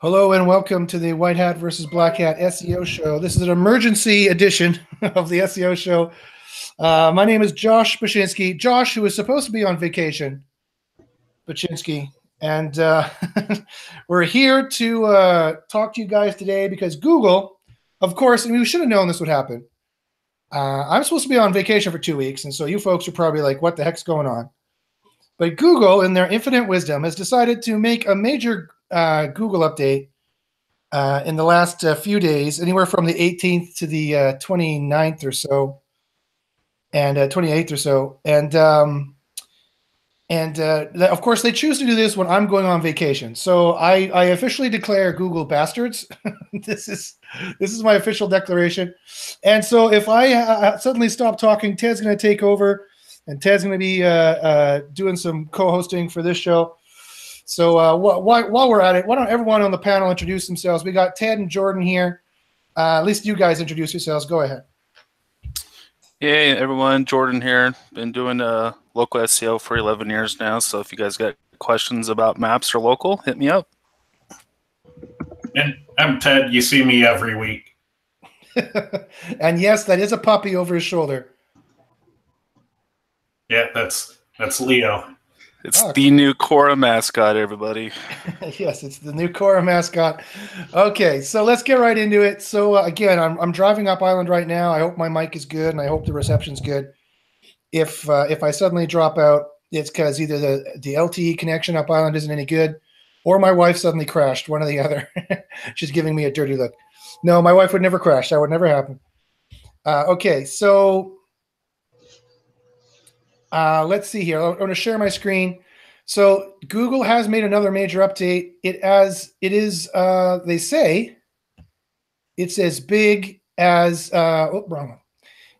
Hello and welcome to the White Hat versus Black Hat SEO show. This is an emergency edition of the SEO show. Uh, my name is Josh Bachynski. Josh, who is supposed to be on vacation, Bachynski, and uh, we're here to uh, talk to you guys today because Google, of course, I mean, we should have known this would happen. Uh, I'm supposed to be on vacation for two weeks, and so you folks are probably like, "What the heck's going on?" But Google, in their infinite wisdom, has decided to make a major uh, Google update uh, in the last uh, few days, anywhere from the 18th to the 29th or so, and 28th or so, and um, and uh, of course they choose to do this when I'm going on vacation. So I, I officially declare Google bastards. this is this is my official declaration. And so if I uh, suddenly stop talking, Ted's going to take over, and Ted's going to be uh, uh, doing some co-hosting for this show. So uh, wh- wh- while we're at it, why don't everyone on the panel introduce themselves? We got Ted and Jordan here. Uh, at least you guys introduce yourselves. Go ahead. Hey everyone, Jordan here. Been doing uh, local SEO for 11 years now. So if you guys got questions about maps or local, hit me up. And I'm Ted. You see me every week. and yes, that is a puppy over his shoulder. Yeah, that's that's Leo. It's oh, the new Cora mascot, everybody. yes, it's the new Cora mascot. Okay, so let's get right into it. So uh, again, I'm I'm driving up island right now. I hope my mic is good and I hope the reception's good. If uh, if I suddenly drop out, it's because either the the LTE connection up island isn't any good, or my wife suddenly crashed. One or the other. She's giving me a dirty look. No, my wife would never crash. That would never happen. Uh, okay, so uh, let's see here. I'm going to share my screen. So Google has made another major update. It as it is, uh, they say, it's as big as uh, oh, wrong one.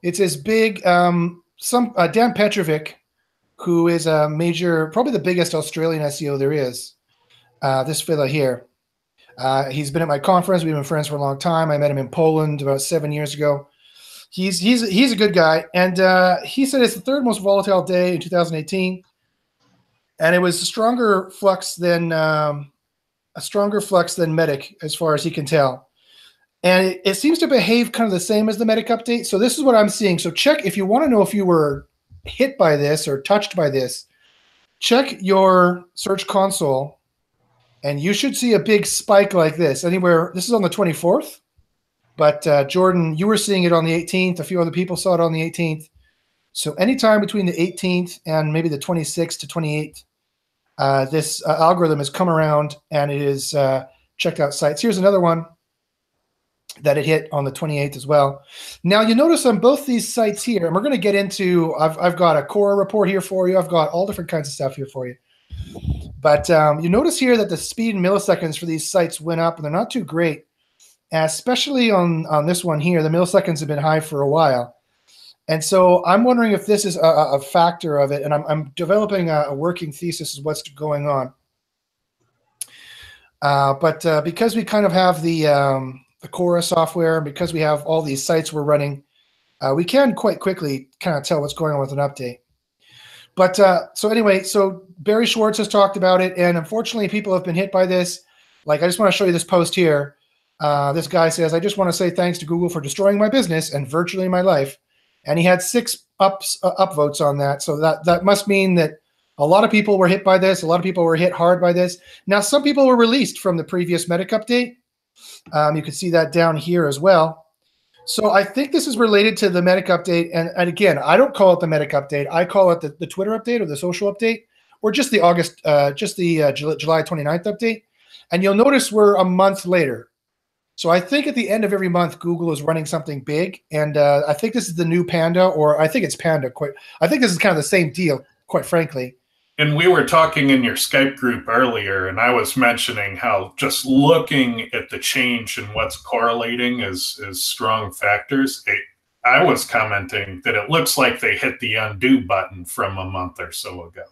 It's as big. Um, some uh, Dan Petrovic, who is a major, probably the biggest Australian SEO there is. Uh, this fella here. Uh, he's been at my conference. We've been friends for a long time. I met him in Poland about seven years ago he's he's he's a good guy, and uh, he said it's the third most volatile day in 2018, and it was a stronger flux than um, a stronger flux than Medic, as far as he can tell, and it, it seems to behave kind of the same as the Medic update. So this is what I'm seeing. So check if you want to know if you were hit by this or touched by this. Check your Search Console, and you should see a big spike like this anywhere. This is on the 24th but uh, Jordan, you were seeing it on the 18th. A few other people saw it on the 18th. So anytime between the 18th and maybe the 26th to 28th, uh, this uh, algorithm has come around and it is uh, checked out sites. Here's another one that it hit on the 28th as well. Now you notice on both these sites here, and we're going to get into. I've I've got a Cora report here for you. I've got all different kinds of stuff here for you. But um, you notice here that the speed in milliseconds for these sites went up, and they're not too great especially on on this one here. The milliseconds have been high for a while, and so I'm wondering if this is a, a factor of it. And I'm, I'm developing a, a, working thesis of what's going on. Uh, but uh, because we kind of have the um, the Cora software, and because we have all these sites we're running, uh, we can quite quickly kind of tell what's going on with an update. But uh, so anyway, so Barry Schwartz has talked about it, and unfortunately, people have been hit by this. Like I just want to show you this post here. Uh, this guy says, I just want to say thanks to Google for destroying my business and virtually my life. And he had six ups uh, upvotes on that. So that, that must mean that a lot of people were hit by this. A lot of people were hit hard by this. Now, some people were released from the previous Medic update. Um, you can see that down here as well. So I think this is related to the Medic update. And, and again, I don't call it the Medic update. I call it the, the Twitter update or the social update or just the August, uh, just the uh, July 29th update. And you'll notice we're a month later. So I think at the end of every month, Google is running something big, and uh, I think this is the new Panda, or I think it's Panda. Quite, I think this is kind of the same deal, quite frankly. And we were talking in your Skype group earlier, and I was mentioning how just looking at the change and what's correlating is is strong factors. It, I was commenting that it looks like they hit the undo button from a month or so ago.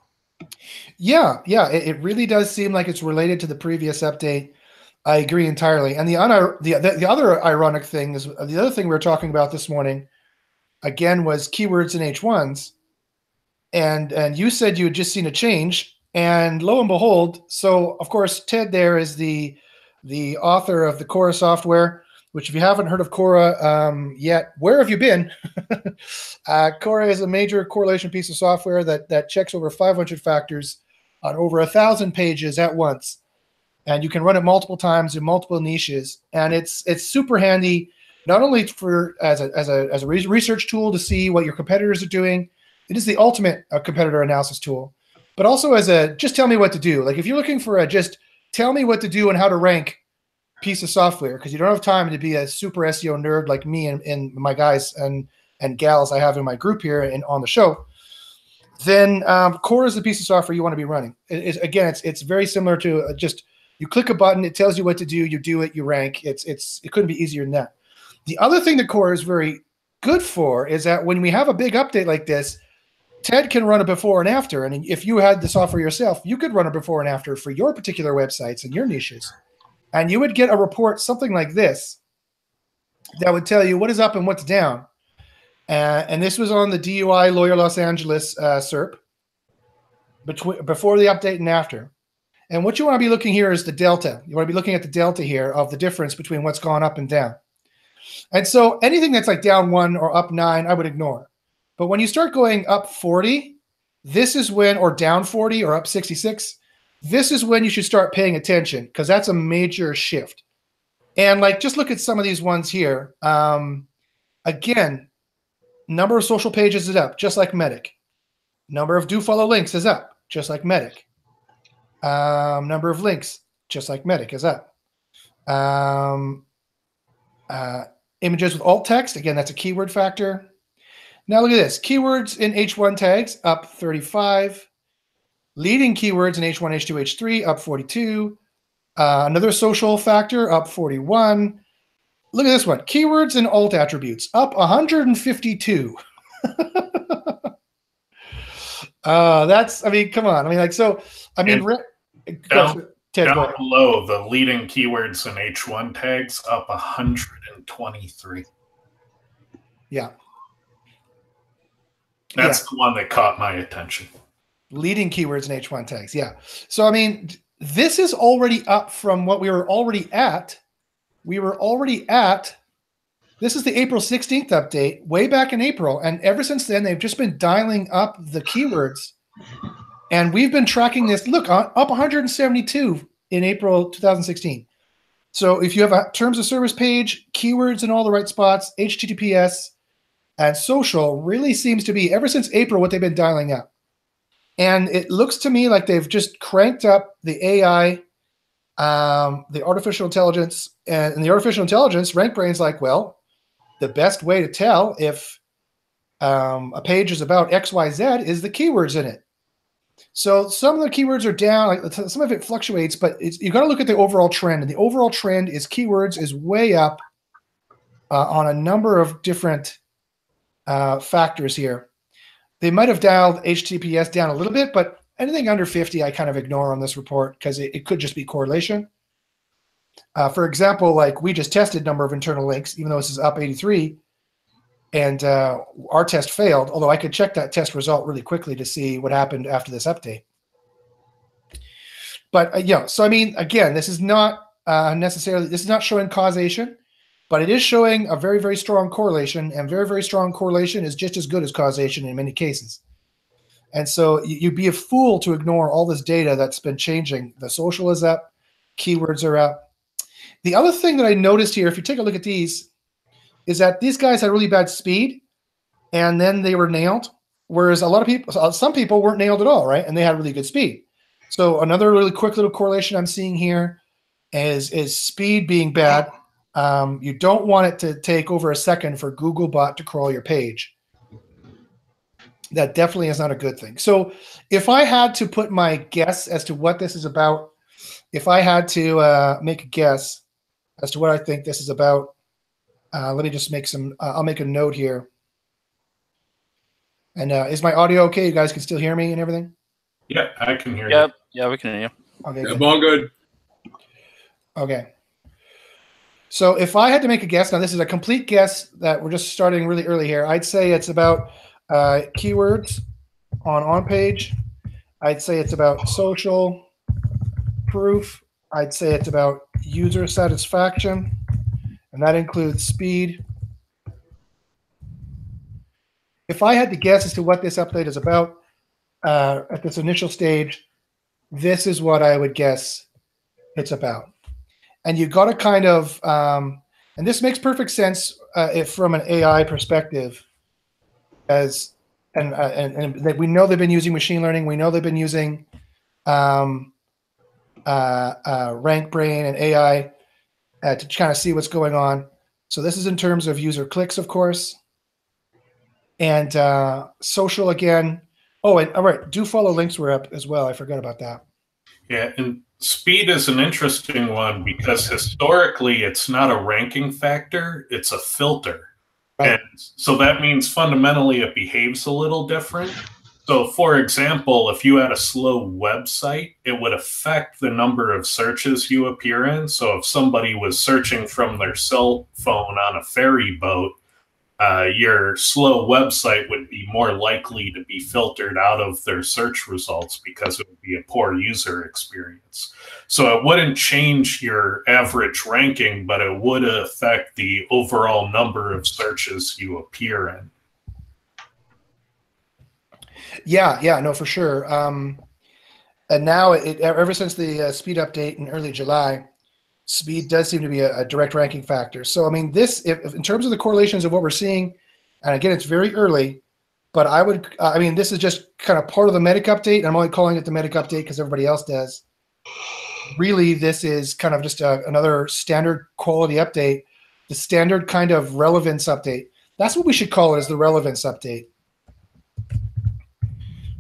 Yeah, yeah, it, it really does seem like it's related to the previous update. I agree entirely. And the, un- the, the the other ironic thing is the other thing we were talking about this morning, again, was keywords in H1s, and and you said you had just seen a change, and lo and behold, so of course Ted there is the the author of the Cora software, which if you haven't heard of Cora um, yet, where have you been? uh, Cora is a major correlation piece of software that, that checks over 500 factors on over a thousand pages at once. And you can run it multiple times in multiple niches. And it's it's super handy, not only for as a, as a, as a research tool to see what your competitors are doing, it is the ultimate uh, competitor analysis tool, but also as a just tell me what to do. Like if you're looking for a just tell me what to do and how to rank piece of software because you don't have time to be a super SEO nerd like me and, and my guys and and gals I have in my group here and on the show, then um, Cora is the piece of software you want to be running. It, again, it's it's very similar to uh, just you click a button, it tells you what to do, you do it, you rank. It's it's it couldn't be easier than that. The other thing that Cora is very good for is that when we have a big update like this, Ted can run a before and after. And if you had the software yourself, you could run a before and after for your particular websites and your niches and you would get a report something like this that would tell you what is up and what's down. Uh, and this was on the DUI Lawyer Los Angeles uh, SERP between before the update and after. And what you want to be looking here is the delta. You want to be looking at the delta here of the difference between what's gone up and down. And so anything that's like down one or up nine, I would ignore. But when you start going up 40, this is when, or down 40 or up 66, this is when you should start paying attention because that's a major shift. And like, just look at some of these ones here. Um, again, number of social pages is up, just like Medic. Number of do follow links is up, just like Medic. Um, number of links, just like Medic, is up. Um, uh, images with alt text, again, that's a keyword factor. Now look at this keywords in H1 tags up 35. Leading keywords in H1, H2, H3 up 42. Uh, another social factor up 41. Look at this one keywords and alt attributes up 152. uh, that's, I mean, come on. I mean, like, so, I mean, re- down, down below the leading keywords in H1 tags up 123. Yeah. That's yeah. the one that caught my attention leading keywords in H1 tags. Yeah. So, I mean, this is already up from what we were already at. We were already at, this is the April 16th update, way back in April. And ever since then, they've just been dialing up the keywords. And we've been tracking this, look, up 172 in April 2016. So if you have a terms of service page, keywords in all the right spots, HTTPS, and social really seems to be, ever since April, what they've been dialing up. And it looks to me like they've just cranked up the AI, um, the artificial intelligence, and, and the artificial intelligence. RankBrain's like, well, the best way to tell if um, a page is about X, Y, Z is the keywords in it. So some of the keywords are down, like some of it fluctuates, but you've got to look at the overall trend. And the overall trend is keywords is way up uh, on a number of different uh, factors here. They might have dialed HTTPS down a little bit, but anything under 50, I kind of ignore on this report because it, it, could just be correlation. Uh, for example, like we just tested number of internal links, even though this is up 83, and uh, our test failed. Although I could check that test result really quickly to see what happened after this update. But uh, yeah, so I mean, again, this is not uh, necessarily this is not showing causation but it is showing a very, very strong correlation, and very, very strong correlation is just as good as causation in many cases. And so you'd be a fool to ignore all this data that's been changing. The social is up, keywords are up. The other thing that I noticed here, if you take a look at these, is that these guys had really bad speed and then they were nailed. Whereas a lot of people, some people weren't nailed at all, right? And they had really good speed. So another really quick little correlation I'm seeing here is is speed being bad um, you don't want it to take over a second for Googlebot to crawl your page. That definitely is not a good thing. So, if I had to put my guess as to what this is about, if I had to uh, make a guess as to what I think this is about, uh, let me just make some. Uh, I'll make a note here. And uh, is my audio okay? You guys can still hear me and everything. Yeah, I can hear yep. you. Yeah, we can hear you. Okay, yeah, all good. Okay. So if I had to make a guess, now this is a complete guess that we're just starting really early here. I'd say it's about uh, keywords on on page. I'd say it's about social proof I'd say it's about user satisfaction, and that includes speed. If I had to guess as to what this update is about uh, at this initial stage, this is what I would guess it's about. And you got to kind of, um, and this makes perfect sense uh, if from an AI perspective, as and, uh, and and we know they've been using machine learning. We know they've been using um, uh, uh, RankBrain and AI uh, to kind of see what's going on. So this is in terms of user clicks, of course, and uh, social again. Oh, and all right, do follow links were up as well. I forgot about that. Yeah, and speed is an interesting one because historically it's not a ranking factor; it's a filter. Right. And so that means fundamentally it behaves a little different. So, for example, if you had a slow website, it would affect the number of searches you appear in. So, if somebody was searching from their cell phone on a ferry boat, uh, your slow website would be more likely to be filtered out of their search results because it would be a poor user experience. So it wouldn't change your average ranking, but it would affect the overall number of searches you appear in. Yeah, yeah, no, for sure. Um, and now, it, ever since the uh, speed update in early July, speed does seem to be a, a direct ranking factor. So, I mean, this, if, if in terms of the correlations of what we're seeing, and again, it's very early, but I would, uh, I mean, this is just kind of part of the Medic update. I'm only calling it the Medic update because everybody else does. Really, this is kind of just a, another standard quality update, the standard kind of relevance update. That's what we should call it, is the relevance update.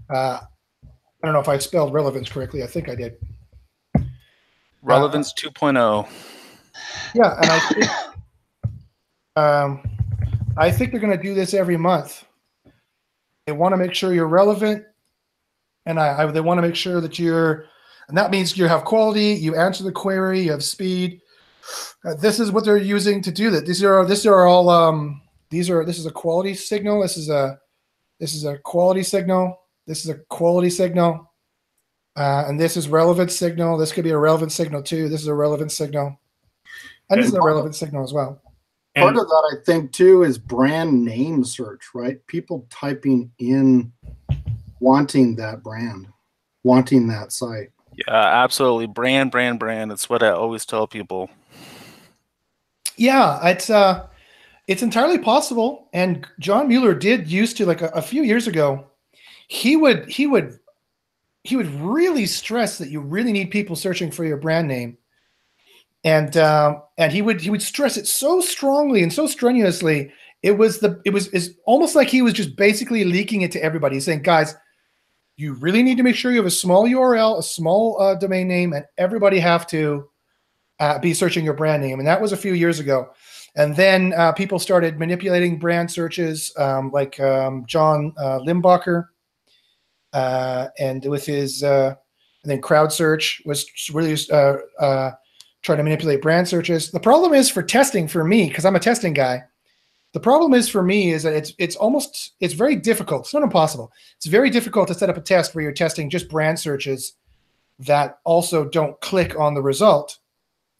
Uh, I don't know if I spelled relevance correctly. I think I did. Relevance uh, 2.0. Yeah, and I think, um, I think they're going to do this every month. They want to make sure you're relevant, and I, I they want to make sure that you're, and that means you have quality, you answer the query, you have speed. Uh, this is what they're using to do that. These are this are all um, these are this is a quality signal. This is a this is a quality signal. This is a quality signal. Uh, and this is relevant signal. This could be a relevant signal too. This is a relevant signal. And, and this is a relevant signal as well. Part of that, I think, too, is brand name search, right? People typing in wanting that brand, wanting that site. Yeah, absolutely. Brand, brand, brand. That's what I always tell people. Yeah, it's uh it's entirely possible. And John Mueller did used to like a, a few years ago, he would he would he would really stress that you really need people searching for your brand name, and um, and he would he would stress it so strongly and so strenuously. It was the it was is almost like he was just basically leaking it to everybody, saying, guys, you really need to make sure you have a small URL, a small uh, domain name, and everybody have to uh, be searching your brand name. And that was a few years ago. And then uh, people started manipulating brand searches, um, like um, John uh, Limbacher uh, and with his uh, and then crowd search was really uh, uh, trying to manipulate brand searches. The problem is for testing for me because I'm a testing guy. The problem is for me is that it's it's almost it's very difficult. It's not impossible. It's very difficult to set up a test where you're testing just brand searches that also don't click on the result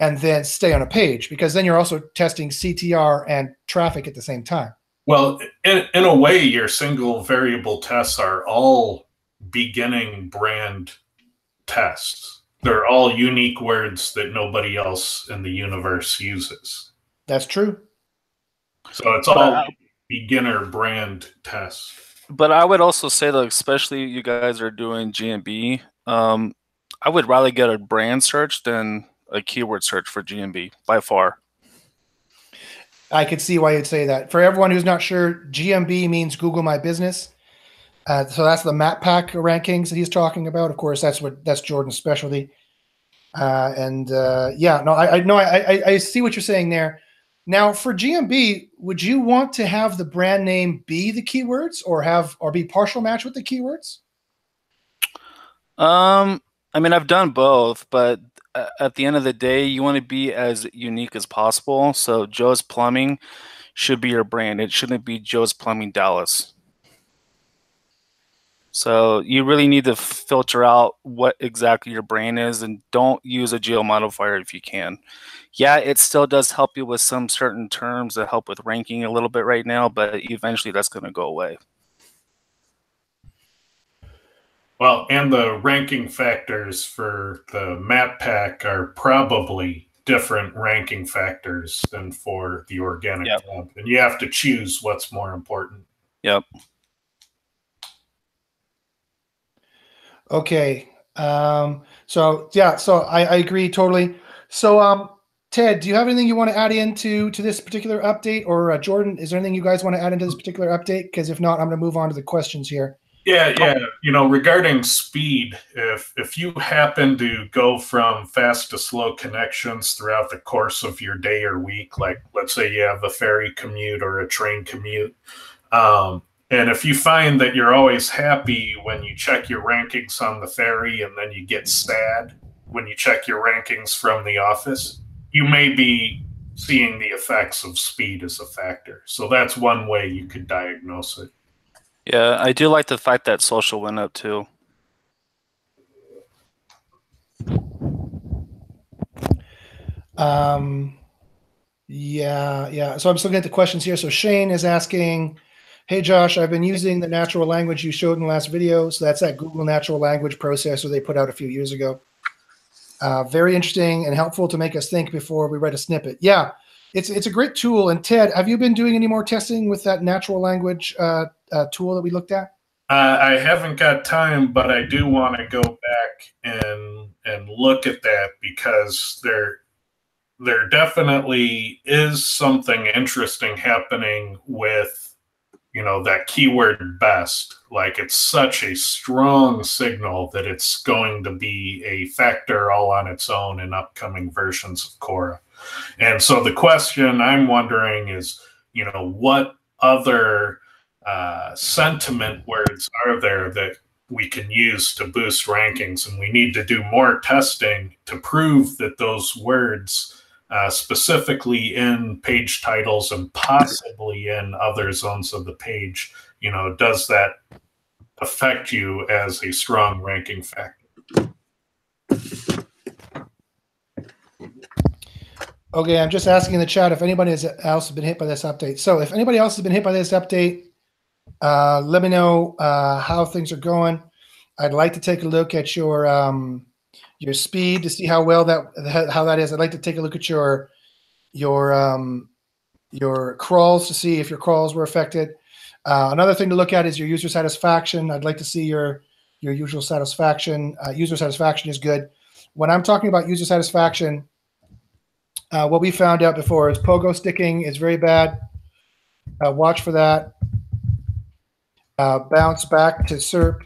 and then stay on a page because then you're also testing CTR and traffic at the same time. Well, in, in a way, your single variable tests are all beginning brand tests. They're all unique words that nobody else in the universe uses. That's true. So it's all beginner brand tests. But I would also say that, especially you guys are doing GMB, um, I would rather get a brand search than a keyword search for GMB by far. I could see why you'd say that. For everyone who's not sure, GMB means Google My Business. Uh, so that's the map pack rankings that he's talking about. Of course, that's what that's Jordan's specialty. Uh, and uh, yeah, no, I, I no, I, I, see what you're saying there. Now, for GMB, would you want to have the brand name be the keywords, or have or be partial match with the keywords? Um, I mean, I've done both, but uh, at the end of the day, you want to be as unique as possible. So, Joe's Plumbing should be your brand. It shouldn't be Joe's Plumbing Dallas. So you really need to filter out what exactly your brain is and don't use a geo modifier if you can. Yeah, it still does help you with some certain terms that help with ranking a little bit right now, but eventually that's going to go away. Well, and the ranking factors for the map pack are probably different ranking factors than for the organic Yep. tab. And you have to choose what's more important. Yep. Okay. Um, so yeah, so I, I agree totally. So um, Ted, do you have anything you want to add into to this particular update, or uh, Jordan, is there anything you guys want to add into this particular update? Because if not, I'm going to move on to the questions here. Yeah, yeah. You know, regarding speed, if if you happen to go from fast to slow connections throughout the course of your day or week, like let's say you have a ferry commute or a train commute, um, and if you find that you're always happy when you check your rankings on the ferry and then you get sad when you check your rankings from the office, you may be seeing the effects of speed as a factor. So that's one way you could diagnose it. Yeah, I do like the fact that social went up too. Um, yeah, yeah. So I'm still getting the questions here. So Shane is asking, "Hey Josh, I've been using the natural language you showed in the last video. So that's that Google Natural Language processor they put out a few years ago. Uh, very interesting and helpful to make us think before we write a snippet. Yeah, it's it's a great tool. And Ted, have you been doing any more testing with that natural language uh, uh, tool that we looked at? Uh, I haven't got time, but I do want to go back and and look at that because there there definitely is something interesting happening with you know that keyword best. Like it's such a strong signal that it's going to be a factor all on its own in upcoming versions of Cora. And so the question I'm wondering is, you know, what other uh, sentiment words are there that we can use to boost rankings? And we need to do more testing to prove that those words, uh, specifically in page titles and possibly in other zones of the page, you know, does that affect you as a strong ranking factor? Okay, I'm just asking in the chat if anybody else has been hit by this update. So if anybody else has been hit by this update, uh, let me know uh, how things are going. I'd like to take a look at your um, your speed to see how well that how that is. I'd like to take a look at your your um, your crawls to see if your crawls were affected. Uh, another thing to look at is your user satisfaction. I'd like to see your your usual satisfaction. Uh, user satisfaction is good. When I'm talking about user satisfaction, uh, what we found out before is pogo sticking is very bad. Uh, watch for that. Uh, bounce back to SERP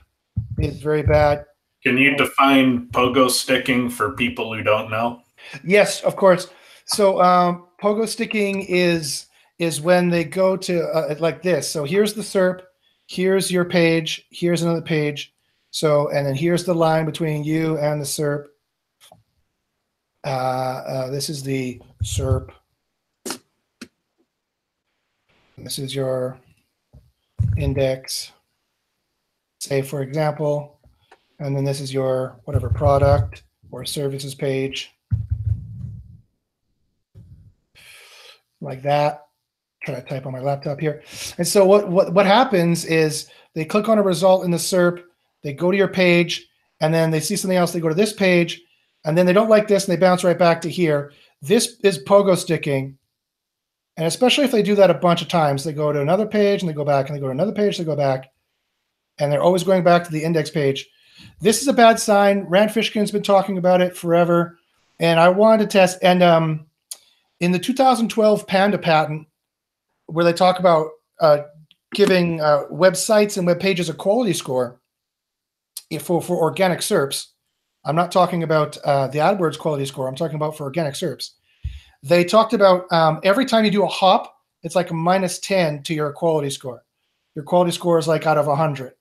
is very bad. Can you define pogo sticking for people who don't know? Yes, of course. So um, pogo sticking is is when they go to uh, like this. So here's the SERP, here's your page, here's another page. So and then here's the line between you and the SERP. Uh, uh, this is the SERP. This is your index. Say, for example, and then this is your whatever product or services page. Like that. Try to type on my laptop here. And so what, what, what happens is they click on a result in the SERP, they go to your page, and then they see something else, they go to this page, and then they don't like this and they bounce right back to here. This is pogo sticking. And especially if they do that a bunch of times, they go to another page and they go back and they go to another page, they go back, and they're always going back to the index page. This is a bad sign. Rand Fishkin's been talking about it forever. And I wanted to test. And um, in the 2012 Panda patent, where they talk about uh, giving uh, websites and web pages a quality score for, for organic SERPs, I'm not talking about uh, the AdWords quality score. I'm talking about for organic SERPs. They talked about um, every time you do a hop, it's like a minus 10 to your quality score. Your quality score is like out of 100,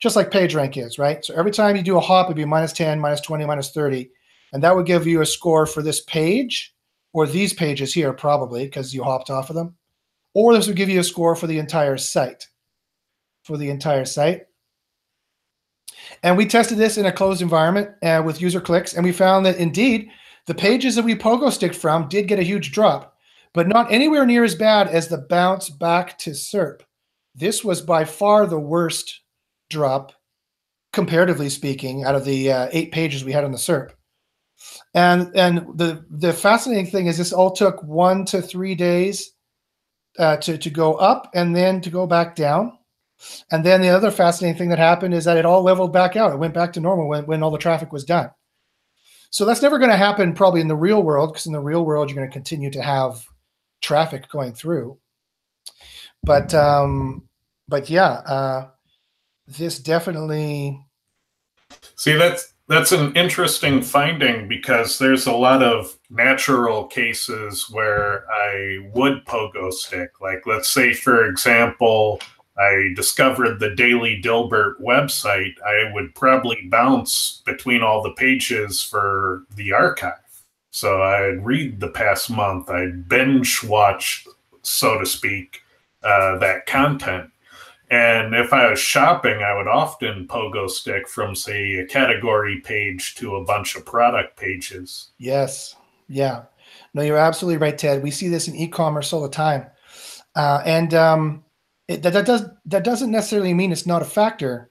just like PageRank is, right? So every time you do a hop, it'd be minus 10, minus 20, minus 30. And that would give you a score for this page or these pages here, probably because you hopped off of them. Or this would give you a score for the entire site. For the entire site. And we tested this in a closed environment uh, with user clicks, and we found that indeed the pages that we pogo sticked from did get a huge drop, but not anywhere near as bad as the bounce back to SERP. This was by far the worst drop, comparatively speaking, out of the uh, eight pages we had on the SERP. And and the the fascinating thing is this all took one to three days uh, to to go up and then to go back down. And then the other fascinating thing that happened is that it all leveled back out. It went back to normal when, when all the traffic was done. So that's never going to happen probably in the real world because in the real world you're going to continue to have traffic going through. But um, but yeah, uh, this definitely. See, that's that's an interesting finding because there's a lot of natural cases where I would pogo stick. Like, let's say, for example, I discovered the Daily Dilbert website, I would probably bounce between all the pages for the archive. So I'd read the past month, I'd binge watch, so to speak, uh, that content. And if I was shopping, I would often pogo stick from, say, a category page to a bunch of product pages. Yes. Yeah. No, you're absolutely right, Ted. We see this in e commerce all the time. Uh, and, um, it, that, that does that doesn't necessarily mean it's not a factor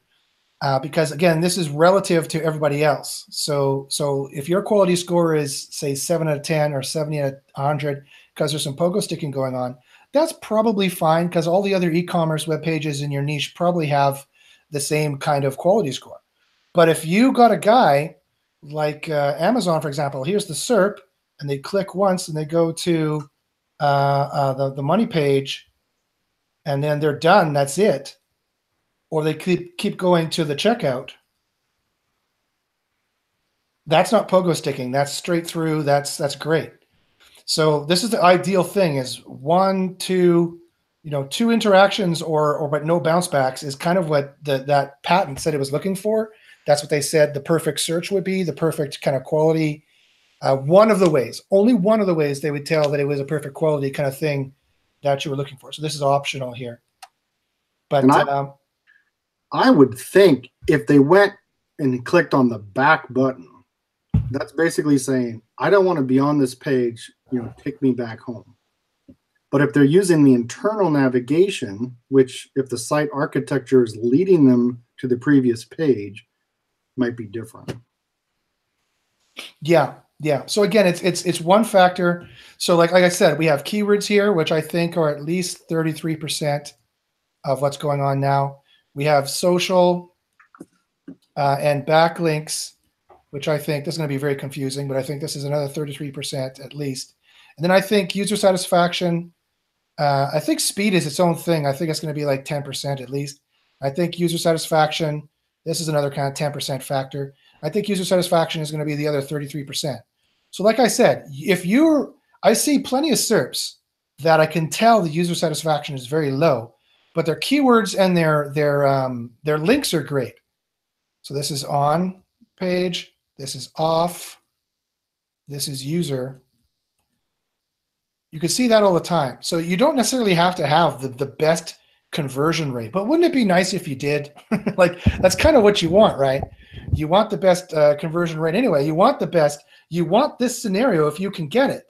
uh, because again this is relative to everybody else so so if your quality score is say 7 out of 10 or 70 out of 100 because there's some pogo sticking going on that's probably fine because all the other e-commerce web pages in your niche probably have the same kind of quality score but if you got a guy like uh, amazon for example here's the serp and they click once and they go to uh, uh the, the money page and then they're done. That's it. Or they keep keep going to the checkout. That's not pogo sticking. That's straight through. That's that's great. So this is the ideal thing: is one, two, you know, two interactions or or but no bounce backs is kind of what the, that patent said it was looking for. That's what they said the perfect search would be, the perfect kind of quality. Uh, one of the ways, only one of the ways they would tell that it was a perfect quality kind of thing that you were looking for. So this is optional here. But I, um, I would think if they went and clicked on the back button, that's basically saying, I don't want to be on this page, you know, take me back home. But if they're using the internal navigation, which if the site architecture is leading them to the previous page, might be different. Yeah, yeah. So again, it's it's it's one factor. So like like I said, we have keywords here, which I think are at least 33% of what's going on now. We have social uh, and backlinks, which I think this is going to be very confusing, but I think this is another 33% at least. And then I think user satisfaction. Uh, I think speed is its own thing. I think it's going to be like 10% at least. I think user satisfaction. This is another kind of 10% factor. I think user satisfaction is going to be the other 33%. So, like I said, if you're, I see plenty of SERPs that I can tell the user satisfaction is very low, but their keywords and their their um, their links are great. So this is on page, this is off, this is user. You can see that all the time. So you don't necessarily have to have the, the best conversion rate, but wouldn't it be nice if you did? like that's kind of what you want, right? You want the best uh, conversion rate anyway. You want the best. You want this scenario if you can get it.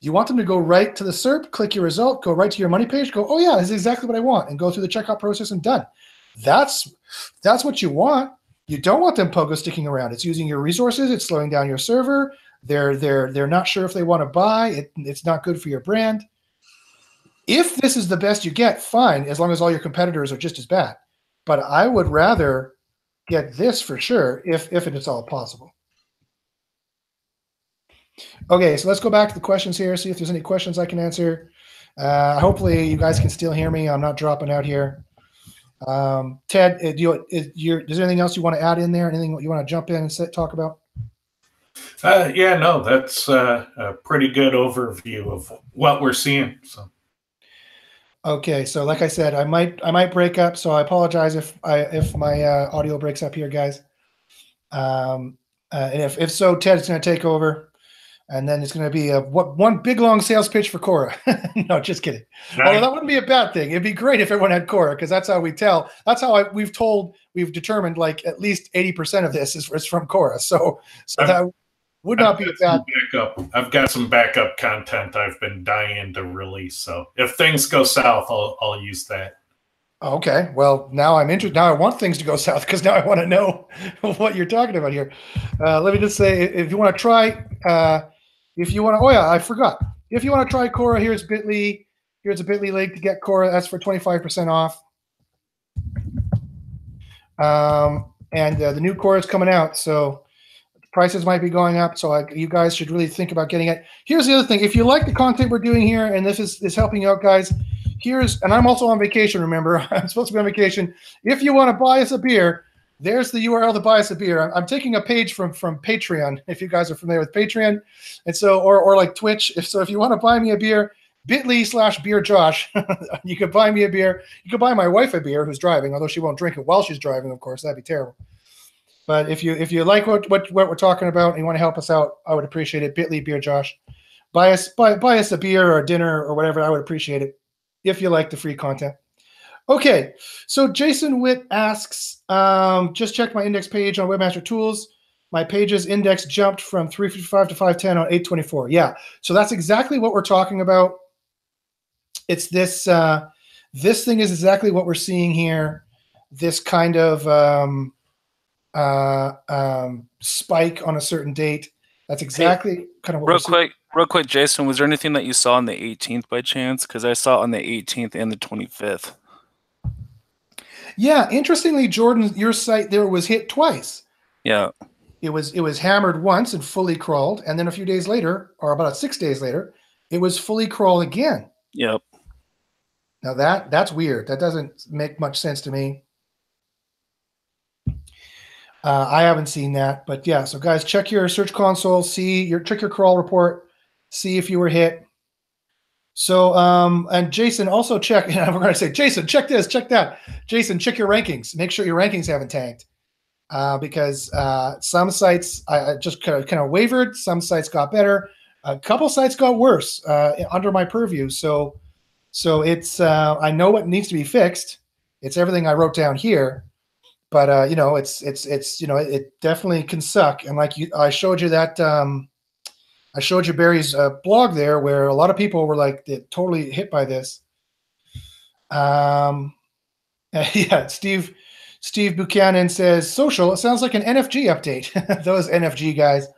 You want them to go right to the SERP, click your result, go right to your money page, go, oh yeah, this is exactly what I want, and go through the checkout process and done. That's that's what you want. You don't want them pogo sticking around. It's using your resources. It's slowing down your server. They're they're they're not sure if they want to buy. It, it's not good for your brand. If this is the best you get, fine, as long as all your competitors are just as bad. But I would rather get this for sure if if it is all possible. Okay, so let's go back to the questions here. See if there's any questions I can answer. Uh, hopefully, you guys can still hear me. I'm not dropping out here. Um, Ted, uh, do you, is, is there anything else you want to add in there? Anything you want to jump in and sit, talk about? Uh, yeah, no, that's uh, a pretty good overview of what we're seeing. So. Okay, so like I said, I might I might break up, so I apologize if I if my uh, audio breaks up here, guys. Um, uh, and if if so, Ted's going to take over. and then it's going to be a what one big long sales pitch for Cora. no, just kidding. Although that wouldn't be a bad thing. It'd be great if everyone had Cora because that's how we tell. That's how I, we've told. We've determined like at least eighty percent of this is, is from Cora. So so that would not I've be a bad. backup. I've got some backup content I've been dying to release. So if things go south, I'll I'll use that. Okay, well now I'm interested. Now I want things to go south because now I want to know what you're talking about here. Uh, let me just say, if you want to try, uh, if you want to, oh yeah, I forgot. If you want to try Cora, here's Bitly. Here's a Bitly link to get Cora. That's for 25% off. Um, and uh, the new Cora is coming out, so prices might be going up. So you guys should really think about getting it. Here's the other thing: if you like the content we're doing here, and this is is helping out, guys, here's and I'm also on vacation. Remember, I'm supposed to be on vacation. If you want to buy us a beer, there's the URL to buy us a beer. I'm taking a page from from Patreon. If you guys are familiar with Patreon, and so or or like Twitch. If so, if you want to buy me a beer, Bitly slash Beer Josh. you could buy me a beer. You could buy my wife a beer who's driving, although she won't drink it while she's driving. Of course, that'd be terrible. But if you if you like what what, what we're talking about and you want to help us out, I would appreciate it. Bitly Beer Josh. Buy us buy, buy us a beer or a dinner or whatever. I would appreciate it if you like the free content. Okay, so Jason Witt asks, um, just check my index page on Webmaster Tools. My page's index jumped from 355 to 510 on 824. Yeah, so that's exactly what we're talking about. It's this. Uh, this thing is exactly what we're seeing here. This kind of um, uh, um, spike on a certain date. That's exactly kind of what Real quick, real quick, Jason, was there anything that you saw on the 18th by chance? Because I saw on the 18th and the 25th. Yeah, interestingly, Jordan, your site there was hit twice. Yeah. It was it was hammered once and fully crawled, and then a few days later, or about six days later, it was fully crawled again. Yep. Now that that's weird. That doesn't make much sense to me. Uh, I haven't seen that, but yeah. So guys, check your search console, see your check your crawl report, see if you were hit. So um, and Jason also check. And we're going to say, Jason, check this, check that. Jason, check your rankings. Make sure your rankings haven't tanked, uh, because uh, some sites I, just kind of kind of wavered. Some sites got better. A couple sites got worse uh, under my purview. So so it's uh, I know what needs to be fixed. It's everything I wrote down here, but uh, you know it's it's it's you know it, it definitely can suck. And like you, I showed you that um, I showed you Barry's uh, blog there, where a lot of people were like totally hit by this. Um, yeah, Steve Steve Buchanan says social. It sounds like an NFG update. Those NFG guys.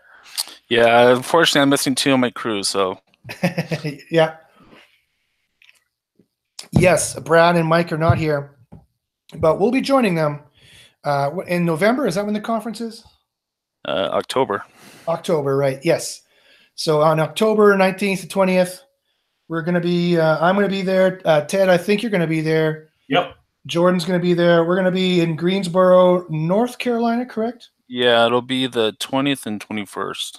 Yeah. Unfortunately, I'm missing two on my crew. So yeah. Yes, Brad and Mike are not here, but we'll be joining them uh, in November. Is that when the conference is? uh, October. October, right? Yes. So on October 19th to 20th, we're going to be, uh, I'm going to be there. Uh, Ted, I think you're going to be there. Yep. Jordan's going to be there. We're going to be in Greensboro, North Carolina, correct? Yeah, it'll be the 20th and 21st.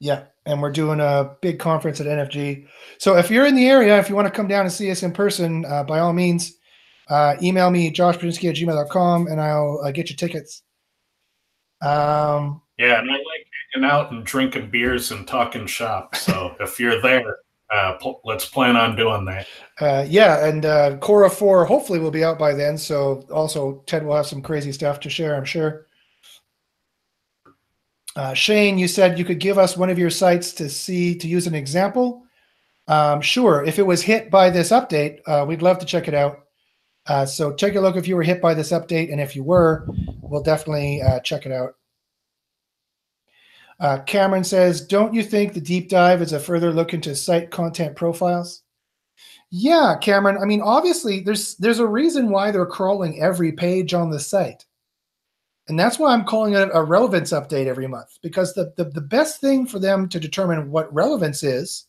Yeah, and we're doing a big conference at NFG. So if you're in the area, if you want to come down and see us in person, uh, by all means, uh, email me joshbachynski at gmail.com and I'll uh, get you tickets. Um, Yeah, and I like hanging out and drinking beers and talking shop. So if you're there, uh, pl- let's plan on doing that. uh, yeah, and uh, Cora 4 hopefully will be out by then. So also, Ted will have some crazy stuff to share, I'm sure. Uh, Shane, you said you could give us one of your sites to see to use an example. Um, sure, if it was hit by this update, uh, we'd love to check it out. Uh, so take a look if you were hit by this update, and if you were, we'll definitely uh, check it out. Uh, Cameron says, "Don't you think the deep dive is a further look into site content profiles?" Yeah, Cameron. I mean, obviously, there's there's a reason why they're crawling every page on the site. And that's why I'm calling it a relevance update every month because the, the, the best thing for them to determine what relevance is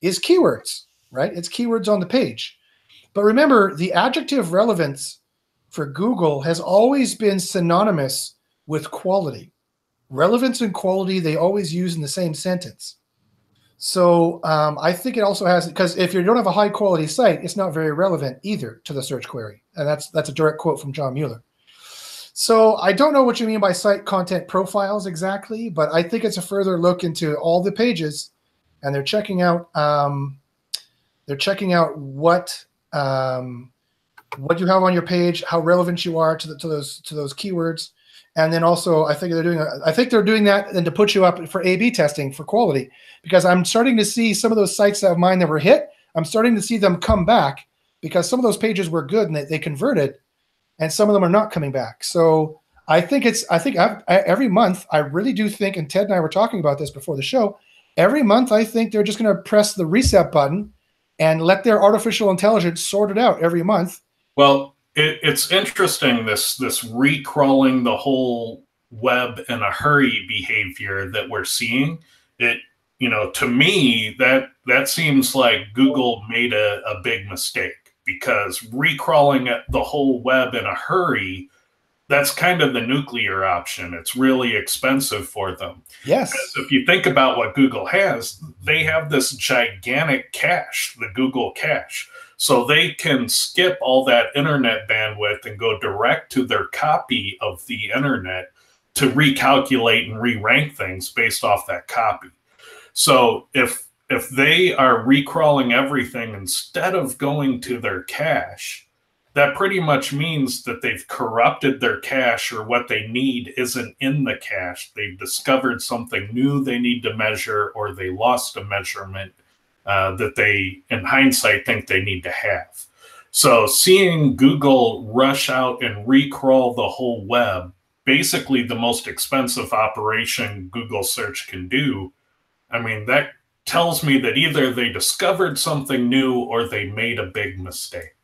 is keywords, right? It's keywords on the page. But remember, the adjective relevance for Google has always been synonymous with quality. Relevance and quality, they always use in the same sentence. So um, I think it also has because if you don't have a high quality site, it's not very relevant either to the search query, and that's that's a direct quote from John Mueller. So I don't know what you mean by site content profiles exactly, but I think it's a further look into all the pages and they're checking out um, they're checking out what um, what you have on your page, how relevant you are to, the, to those to those keywords, and then also I think they're doing I think they're doing that and to put you up for A/B testing for quality because I'm starting to see some of those sites of mine that were hit. I'm starting to see them come back because some of those pages were good and they, they converted, and some of them are not coming back. So I think it's I think I, every month I really do think, and Ted and I were talking about this before the show. Every month I think they're just going to press the reset button and let their artificial intelligence sort it out every month. Well, it, it's interesting this this recrawling the whole web in a hurry behavior that we're seeing. It you know to me that that seems like Google made a, a big mistake because recrawling the whole web in a hurry that's kind of the nuclear option. It's really expensive for them. Yes. Because if you think about what Google has, they have this gigantic cache, the Google cache. So they can skip all that internet bandwidth and go direct to their copy of the internet to recalculate and re-rank things based off that copy. So if if they are recrawling everything instead of going to their cache, that pretty much means that they've corrupted their cache or what they need isn't in the cache. They've discovered something new they need to measure or they lost a measurement uh, that they, in hindsight, think they need to have. So seeing Google rush out and recrawl the whole web, basically the most expensive operation Google search can do, I mean, that tells me that either they discovered something new or they made a big mistake.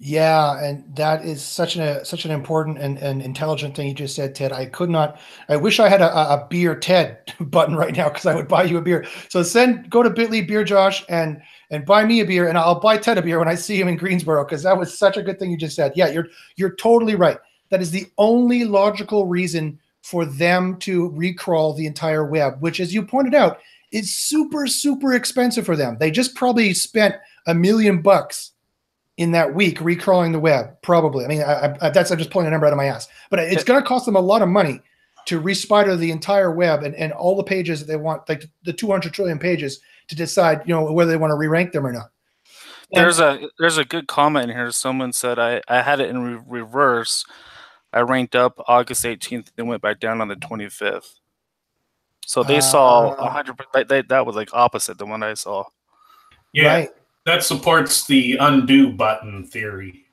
Yeah, and that is such an such an important and, and intelligent thing you just said, Ted. I could not. I wish I had a, a beer Ted button right now because I would buy you a beer. So send go to Bitly Beer Josh and and buy me a beer, and I'll buy Ted a beer when I see him in Greensboro because that was such a good thing you just said. Yeah, you're you're totally right. That is the only logical reason for them to recrawl the entire web, which, as you pointed out, is super super expensive for them. They just probably spent a million bucks in that week recrawling the web. Probably. I mean, I, I, that's I'm just pulling a number out of my ass, but it's going to cost them a lot of money to respider the entire web and, and all the pages that they want, like the 200 trillion pages, to decide you know whether they want to re-rank them or not. And there's a there's a good comment here. Someone said I I had it in re- reverse. I ranked up August 18th and went back down on the 25th. So they uh, saw 100. That, that was like opposite the one I saw. Yeah. Right that supports the undo button theory.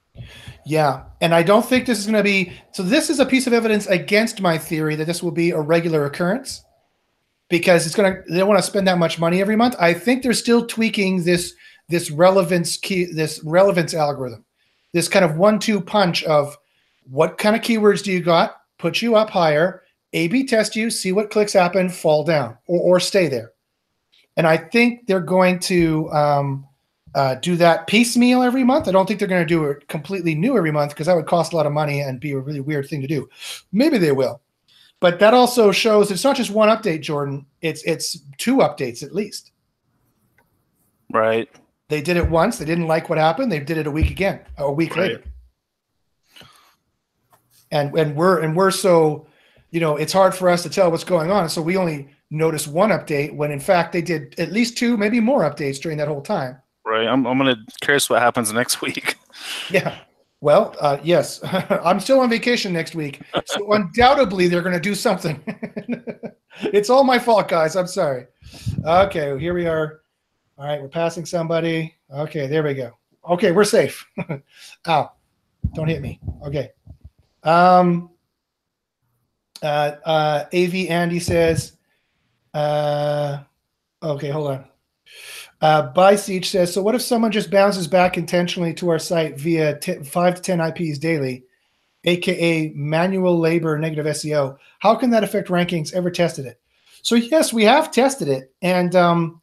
Yeah, and I don't think this is going to be. So this is a piece of evidence against my theory that this will be a regular occurrence, because it's going to. They don't want to spend that much money every month. I think they're still tweaking this this relevance key this relevance algorithm, this kind of one-two punch of what kind of keywords do you got, put you up higher, A/B test you, see what clicks happen, fall down or or stay there, and I think they're going to. Um, uh, do that piecemeal every month. I don't think they're going to do it completely new every month because that would cost a lot of money and be a really weird thing to do. Maybe they will, but that also shows it's not just one update, Jordan. It's it's two updates at least. Right. They did it once. They didn't like what happened. They did it a week again, a week right. later. And and we're and we're so, you know, it's hard for us to tell what's going on. So we only notice one update when in fact they did at least two, maybe more updates during that whole time right? I'm I'm gonna curious what happens next week. Yeah. Well, uh, yes, I'm still on vacation next week, so undoubtedly they're going to do something. it's all my fault, guys. I'm sorry. Okay, here we are. All right, we're passing somebody. Okay, there we go. Okay, we're safe. Ow! Don't hit me. Okay. Um. Uh. Uh. Av Andy says. Uh. Okay, hold on. Uh, By Siege says, so what if someone just bounces back intentionally to our site via t- five to 10 IPs daily, aka manual labor negative SEO? How can that affect rankings? Ever tested it? So, yes, we have tested it. And um,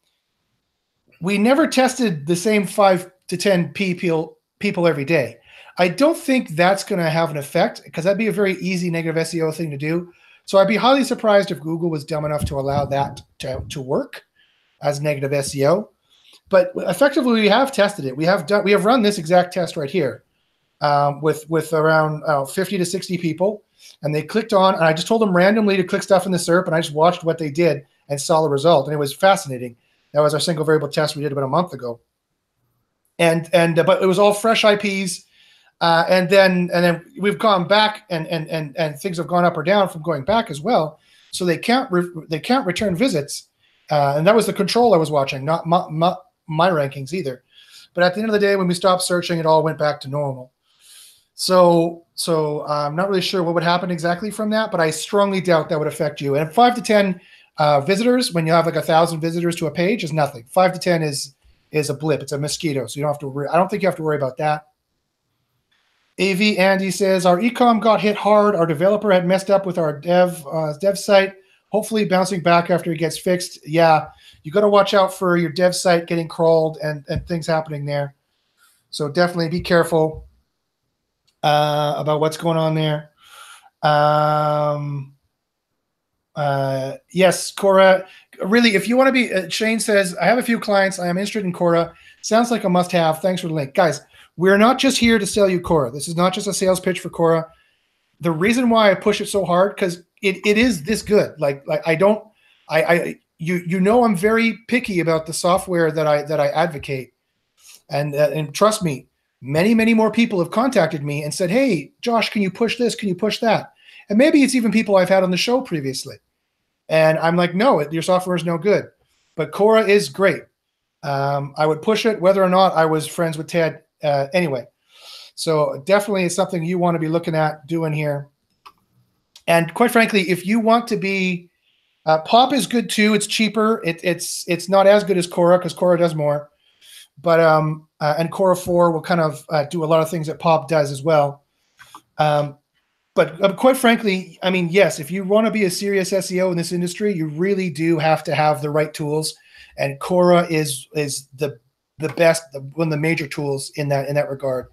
we never tested the same five to 10 people, people every day. I don't think that's going to have an effect because that'd be a very easy negative SEO thing to do. So I'd be highly surprised if Google was dumb enough to allow that to, to work as negative SEO. But effectively, we have tested it. We have done. We have run this exact test right here um, with with around uh, 50 to 60 people, and they clicked on. And I just told them randomly to click stuff in the SERP, and I just watched what they did and saw the result, and it was fascinating. That was our single variable test we did about a month ago. And and uh, but it was all fresh IPs. Uh, and then and then we've gone back and and and and things have gone up or down from going back as well. So they can't re- they can't return visits, uh, and that was the control I was watching, not my, my, my rankings either. But at the end of the day, when we stopped searching, it all went back to normal. So, so I'm not really sure what would happen exactly from that, but I strongly doubt that would affect you. And five to ten uh, visitors, when you have like a thousand visitors to a page, is nothing. Five to ten is is a blip. It's a mosquito, so you don't have to. Worry. I don't think you have to worry about that. AV Andy says our ecom got hit hard. Our developer had messed up with our dev uh, dev site. Hopefully, bouncing back after it gets fixed. Yeah, you got to watch out for your dev site getting crawled and and things happening there. So definitely be careful uh, about what's going on there. Um, uh, yes, Cora. Really, if you want to be, uh, Shane says, I have a few clients. I am interested in Cora. Sounds like a must have. Thanks for the link. Guys, we're not just here to sell you Cora. This is not just a sales pitch for Cora. The reason why I push it so hard, because it, it is this good. Like, like I don't, I, I, you, you know, I'm very picky about the software that I, that I advocate. And, uh, and trust me, many, many more people have contacted me and said, Hey, Josh, can you push this? Can you push that? And maybe it's even people I've had on the show previously. And I'm like, no, your software is no good. But Cora is great. Um, I would push it whether or not I was friends with Ted uh, anyway. So definitely it's something you want to be looking at doing here. And quite frankly, if you want to be, uh, Pop is good too. It's cheaper. It, it's it's not as good as Cora because Cora does more. But um, uh, and Cora 4 will kind of uh, do a lot of things that Pop does as well. Um, but uh, quite frankly, I mean, yes, if you want to be a serious SEO in this industry, you really do have to have the right tools, and Cora is is the the best one of the major tools in that in that regard.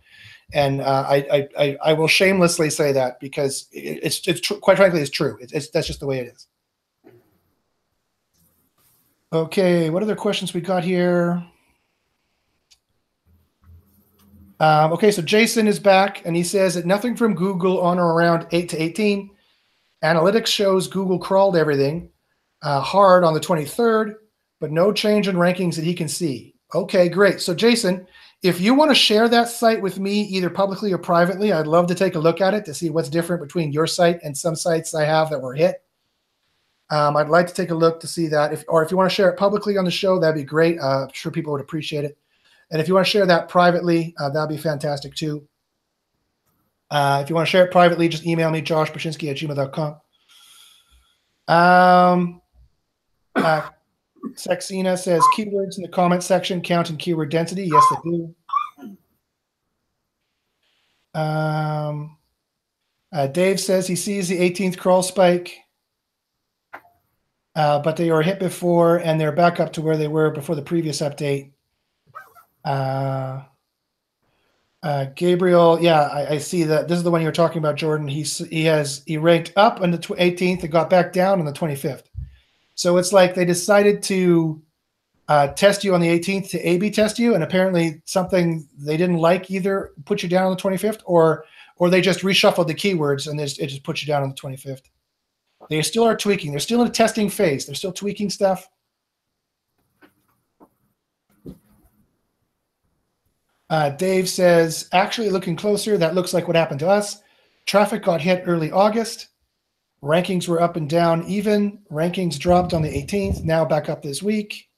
And uh, I, I I will shamelessly say that because it's it's tr- quite frankly it's true. It's, it's that's just the way it is. Okay, what other questions we got here? Um, okay, so Jason is back and he says that nothing from Google on or around 8 to 18. Analytics shows Google crawled everything uh, hard on the 23rd, but no change in rankings that he can see. Okay, great. So, Jason, if you want to share that site with me, either publicly or privately, I'd love to take a look at it to see what's different between your site and some sites I have that were hit. Um, I'd like to take a look to see that. If, or if you want to share it publicly on the show, that'd be great. Uh, I'm sure people would appreciate it. And if you want to share that privately, uh, that'd be fantastic too. Uh, if you want to share it privately, just email me, Josh Bachynski at gmail.com. Um, uh, Sexina says keywords in the comment section count in keyword density. Yes, they do. Um, uh, Dave says he sees the 18th crawl spike, uh, but they were hit before and they're back up to where they were before the previous update. Uh, uh, Gabriel, yeah, I, I, see that. This is the one you're talking about, Jordan. He's he has he ranked up on the 18th and got back down on the 25th. So it's like they decided to uh, test you on the 18th to A/B test you, and apparently something they didn't like either put you down on the 25th, or or they just reshuffled the keywords and it just put you down on the 25th. They still are tweaking. They're still in a testing phase. They're still tweaking stuff. Uh, Dave says, actually looking closer, that looks like what happened to us. Traffic got hit early August. Rankings were up and down even. Rankings dropped on the 18th, now back up this week.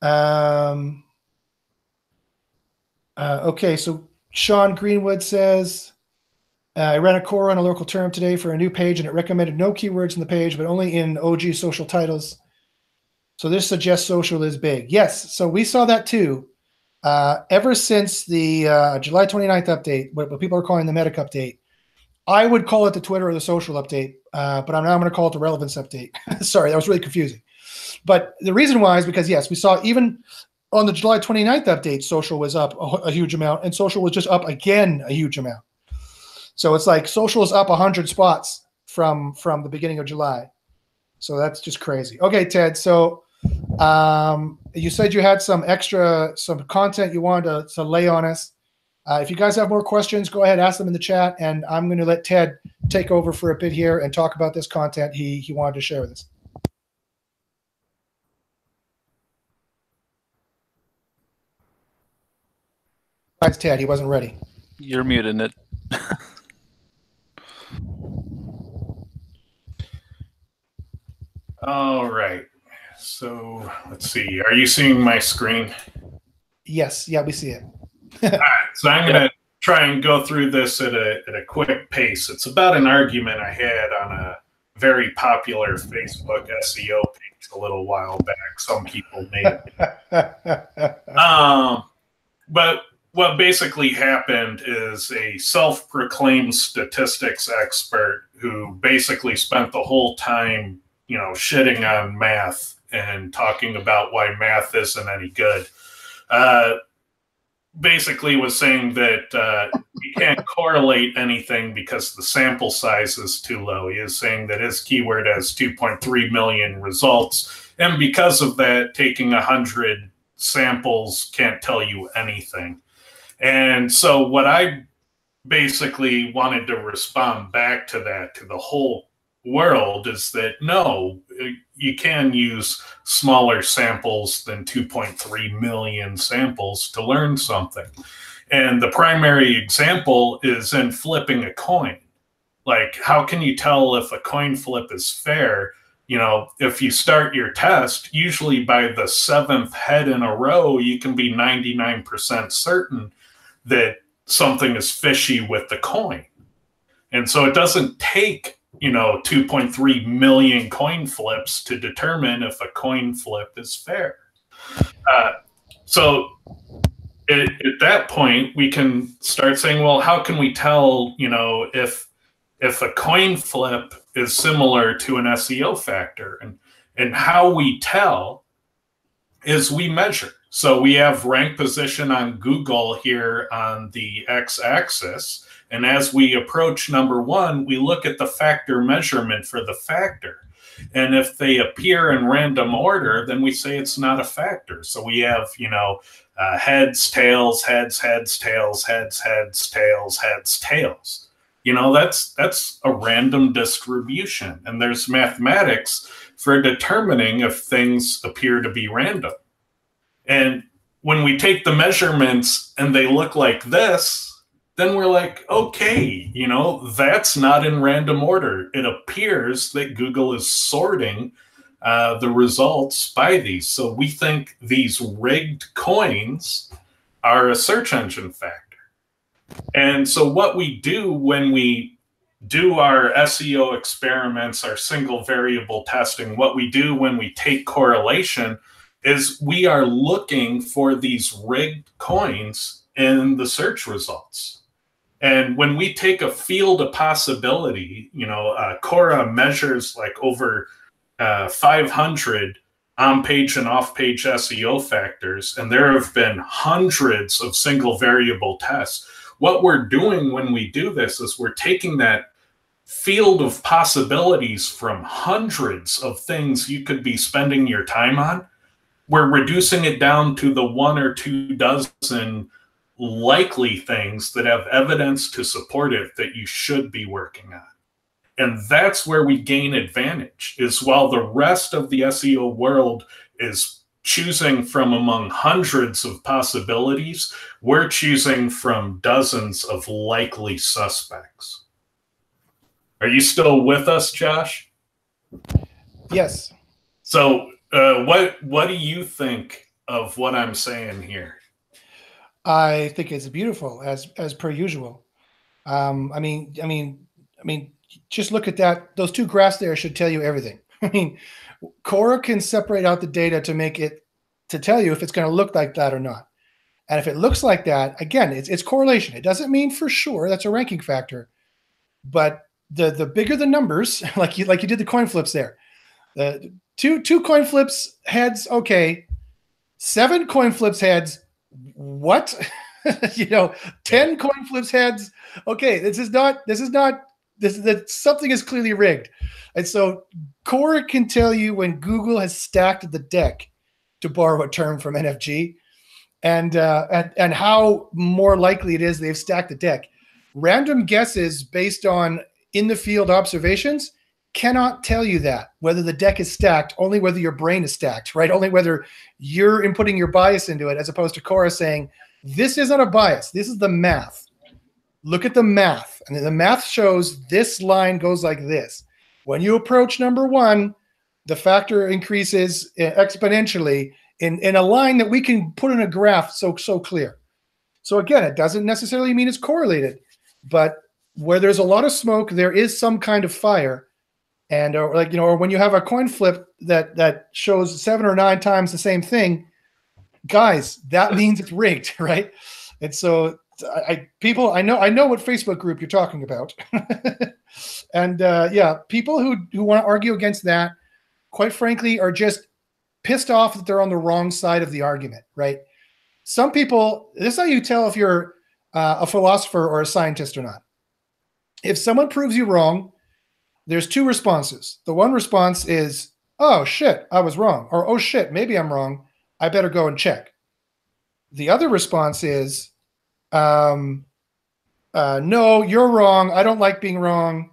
Um, uh, okay, so Sean Greenwood says, uh, I ran a core on a local term today for a new page and it recommended no keywords in the page, but only in OG social titles. So this suggests social is big. Yes, so we saw that too. Uh, ever since the uh, July 29th update, what, what, people are calling the Medic update, I would call it the Twitter or the social update, uh, but I'm now going to call it the relevance update. Sorry, that was really confusing. But the reason why is because, yes, we saw even on the July 29th update, social was up a, a huge amount, and social was just up again a huge amount. So it's like social is up 100 spots from from the beginning of July. So that's just crazy. Okay, Ted. So um, you said you had some extra some content you wanted to, to lay on us. Uh, if you guys have more questions, go ahead, ask them in the chat, and I'm going to let Ted take over for a bit here and talk about this content he, he wanted to share with us. That's Ted, he wasn't ready. You're muting it. All right. So let's see. Are you seeing my screen? Yes. Yeah, we see it. All right. So I'm going to try and go through this at a, at a quick pace. It's about an argument I had on a very popular Facebook SEO page a little while back. Some people made. Um, but what basically happened is a self proclaimed statistics expert who basically spent the whole time, you know, shitting on math and talking about why math isn't any good. Uh, basically was saying that uh, you can't correlate anything because the sample size is too low. He is saying that his keyword has 2.3 million results, and because of that, taking 100 samples can't tell you anything. And so, what I basically wanted to respond back to that, to the whole world, is that no, you can use smaller samples than 2.3 million samples to learn something. And the primary example is in flipping a coin. Like, how can you tell if a coin flip is fair? You know, if you start your test, usually by the seventh head in a row, you can be 99% certain that something is fishy with the coin. And so it doesn't take you know 2.3 million coin flips to determine if a coin flip is fair. Uh, so at, at, that point we can start saying well how can we tell you know if if a coin flip is similar to an seo factor? And and how we tell is we measure. So we have rank position on google here on the x-axis and as we approach number one, we look at the factor measurement for the factor. And if they appear in random order, then we say it's not a factor. So we have, you know, uh, heads, tails, heads, heads, tails, heads, heads, tails, heads, tails. You know, that's that's a random distribution, and there's mathematics for determining if things appear to be random. And when we take the measurements and they look like this, then we're like, okay, you know, that's not in random order. It appears that Google is sorting uh, the results by these. So we think these rigged coins are a search engine factor. And so what we do when we do our SEO experiments, our single variable testing, what we do when we take correlation is we are looking for these rigged coins in the search results. And when we take a field of possibility, you know, uh, Cora measures like over uh, 500 on page and off page SEO factors, and there have been hundreds of single variable tests. What we're doing when we do this is we're taking that field of possibilities from hundreds of things you could be spending your time on. We're reducing it down to the one or two dozen likely things that have evidence to support it that you should be working on. And that's where we gain advantage is while the rest of the SEO world is choosing from among hundreds of possibilities, we're choosing from dozens of likely suspects. Are you still with us, Josh? Yes. So, uh, what what do you think of what I'm saying here? I think it's beautiful as as per usual. Um, I mean, I mean, I mean, just look at that. Those two graphs there should tell you everything. I mean, Cora can separate out the data to make it to tell you if it's going to look like that or not. And if it looks like that, again, it's, it's correlation. It doesn't mean for sure that's a ranking factor, but the the bigger the numbers, like you like you did the coin flips there, the two two coin flips heads, okay, seven coin flips heads, what? you know, 10 coin flips heads. Okay, this is not, this is not, this is that something is clearly rigged. And so Cora can tell you when Google has stacked the deck, to borrow a term from NFG, and uh, and, and how more likely it is they've stacked the deck. Random guesses based on in the field observations cannot tell you that whether the deck is stacked, only whether your brain is stacked, right? Only whether you're inputting your bias into it, as opposed to Cora saying This isn't a bias. This is the math. Look at the math. And the math shows this line goes like this. When you approach number one, the factor increases eh, exponentially in, in a line that we can put in a graph so so clear. So again, it doesn't necessarily mean it's correlated, but where there's a lot of smoke, there is some kind of fire. And or like you know, or when you have a coin flip that that shows seven or nine times the same thing, guys, that means it's rigged, right? And so I, I people I know I know what Facebook group you're talking about. and uh, yeah, people who who want to argue against that, quite frankly, are just pissed off that they're on the wrong side of the argument, right? Some people, this is how you tell if you're uh, a philosopher or a scientist or not. If someone proves you wrong, there's two responses. The one response is, oh shit, I was wrong, or oh shit, maybe I'm wrong. I better go and check. The other response is, um, uh, no, you're wrong. I don't like being wrong.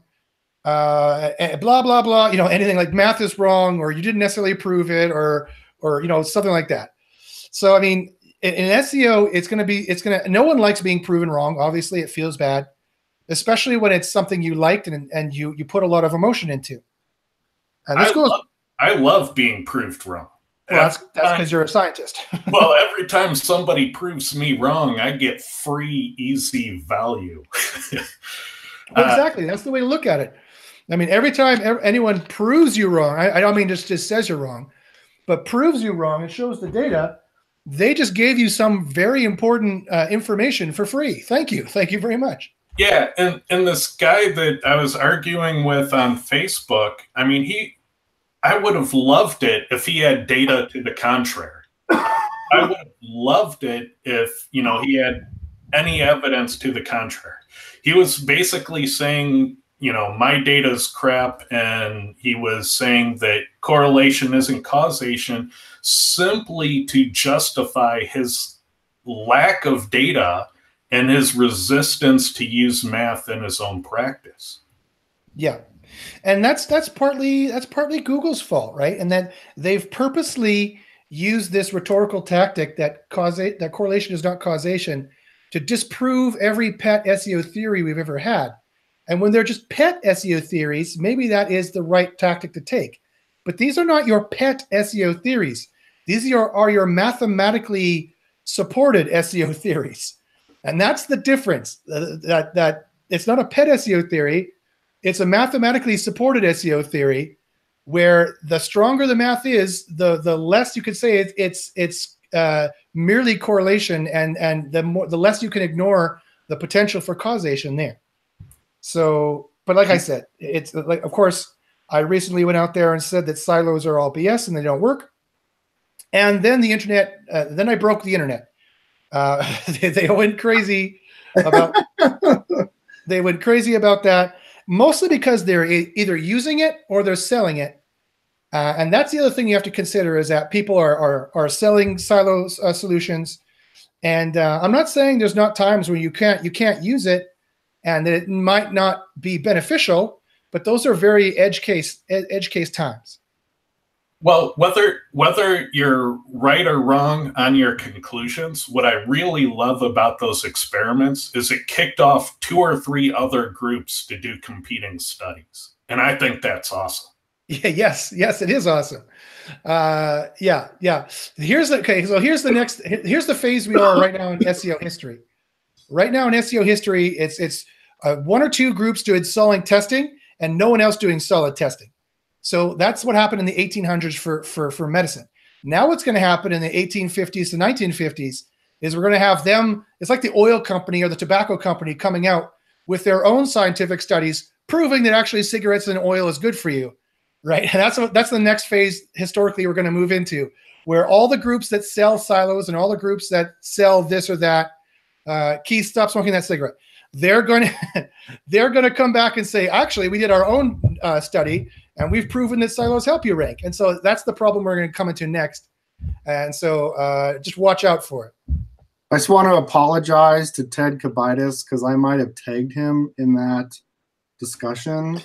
Uh, blah blah blah. You know, anything like math is wrong, or you didn't necessarily prove it, or or you know something like that. So I mean, in, in SEO, it's going to be it's to. No one likes being proven wrong. Obviously, it feels bad, especially when it's something you liked and and you you put a lot of emotion into. And this I goes. Love, I love being proved wrong. Well, that's that's because you're a scientist. well, every time somebody proves me wrong, I get free, easy value. well, exactly. That's the way to look at it. I mean, every time anyone proves you wrong, I, I don't mean just just says you're wrong, but proves you wrong and shows the data. They just gave you some very important uh, information for free. Thank you. Thank you very much. Yeah, and and this guy that I was arguing with on Facebook, I mean, he I would have loved it if he had data to the contrary. I would have loved it if, you know, he had any evidence to the contrary. He was basically saying, you know, my data's crap, and he was saying that correlation isn't causation simply to justify his lack of data and his resistance to use math in his own practice. Yeah, and that's that's partly that's partly Google's fault, right? And that they've purposely used this rhetorical tactic that cause that correlation is not causation to disprove every pet SEO theory we've ever had. And when they're just pet SEO theories, maybe that is the right tactic to take. But these are not your pet SEO theories. These are, are your mathematically supported SEO theories. And that's the difference. Uh, that that it's not a pet SEO theory it's a mathematically supported SEO theory where the stronger the math is, the the less you could say it, it's it's uh, merely correlation, and and the more the less you can ignore the potential for causation there. So, but like I said, it's like of course I recently went out there and said that silos are all BS and they don't work. And then the internet, uh, then I broke the internet. Uh, they, they went crazy about. they went crazy about that mostly because they're either using it or they're selling it. Uh, and that's the other thing you have to consider is that people are are, are selling silo uh, solutions. And uh, I'm not saying there's not times where you can't you can't use it, and that it might not be beneficial, but those are very edge case edge case times. Well, whether whether you're right or wrong on your conclusions, what I really love about those experiments is it kicked off two or three other groups to do competing studies, and I think that's awesome. Yeah, yes, yes, it is awesome. Uh, yeah, yeah. Here's the okay. So here's the next. Here's the phase we are right now in SEO history. Right now in SEO history, it's it's uh, one or two groups doing solid testing and no one else doing solid testing. So that's what happened in the 1800s for for for medicine. Now what's going to happen in the 1850s to 1950s is we're going to have them. It's like the oil company or the tobacco company coming out with their own scientific studies proving that actually cigarettes and oil is good for you, right? And that's that's the next phase historically we're going to move into, where all the groups that sell silos and all the groups that sell this or that, uh, Keith, stop smoking that cigarette. They're going to they're going to come back and say, actually, we did our own uh, study and we've proven that silos help you rank. And so that's the problem we're going to come into next. And so uh, just watch out for it. I just want to apologize to Ted Kubaitis because I might have tagged him in that discussion.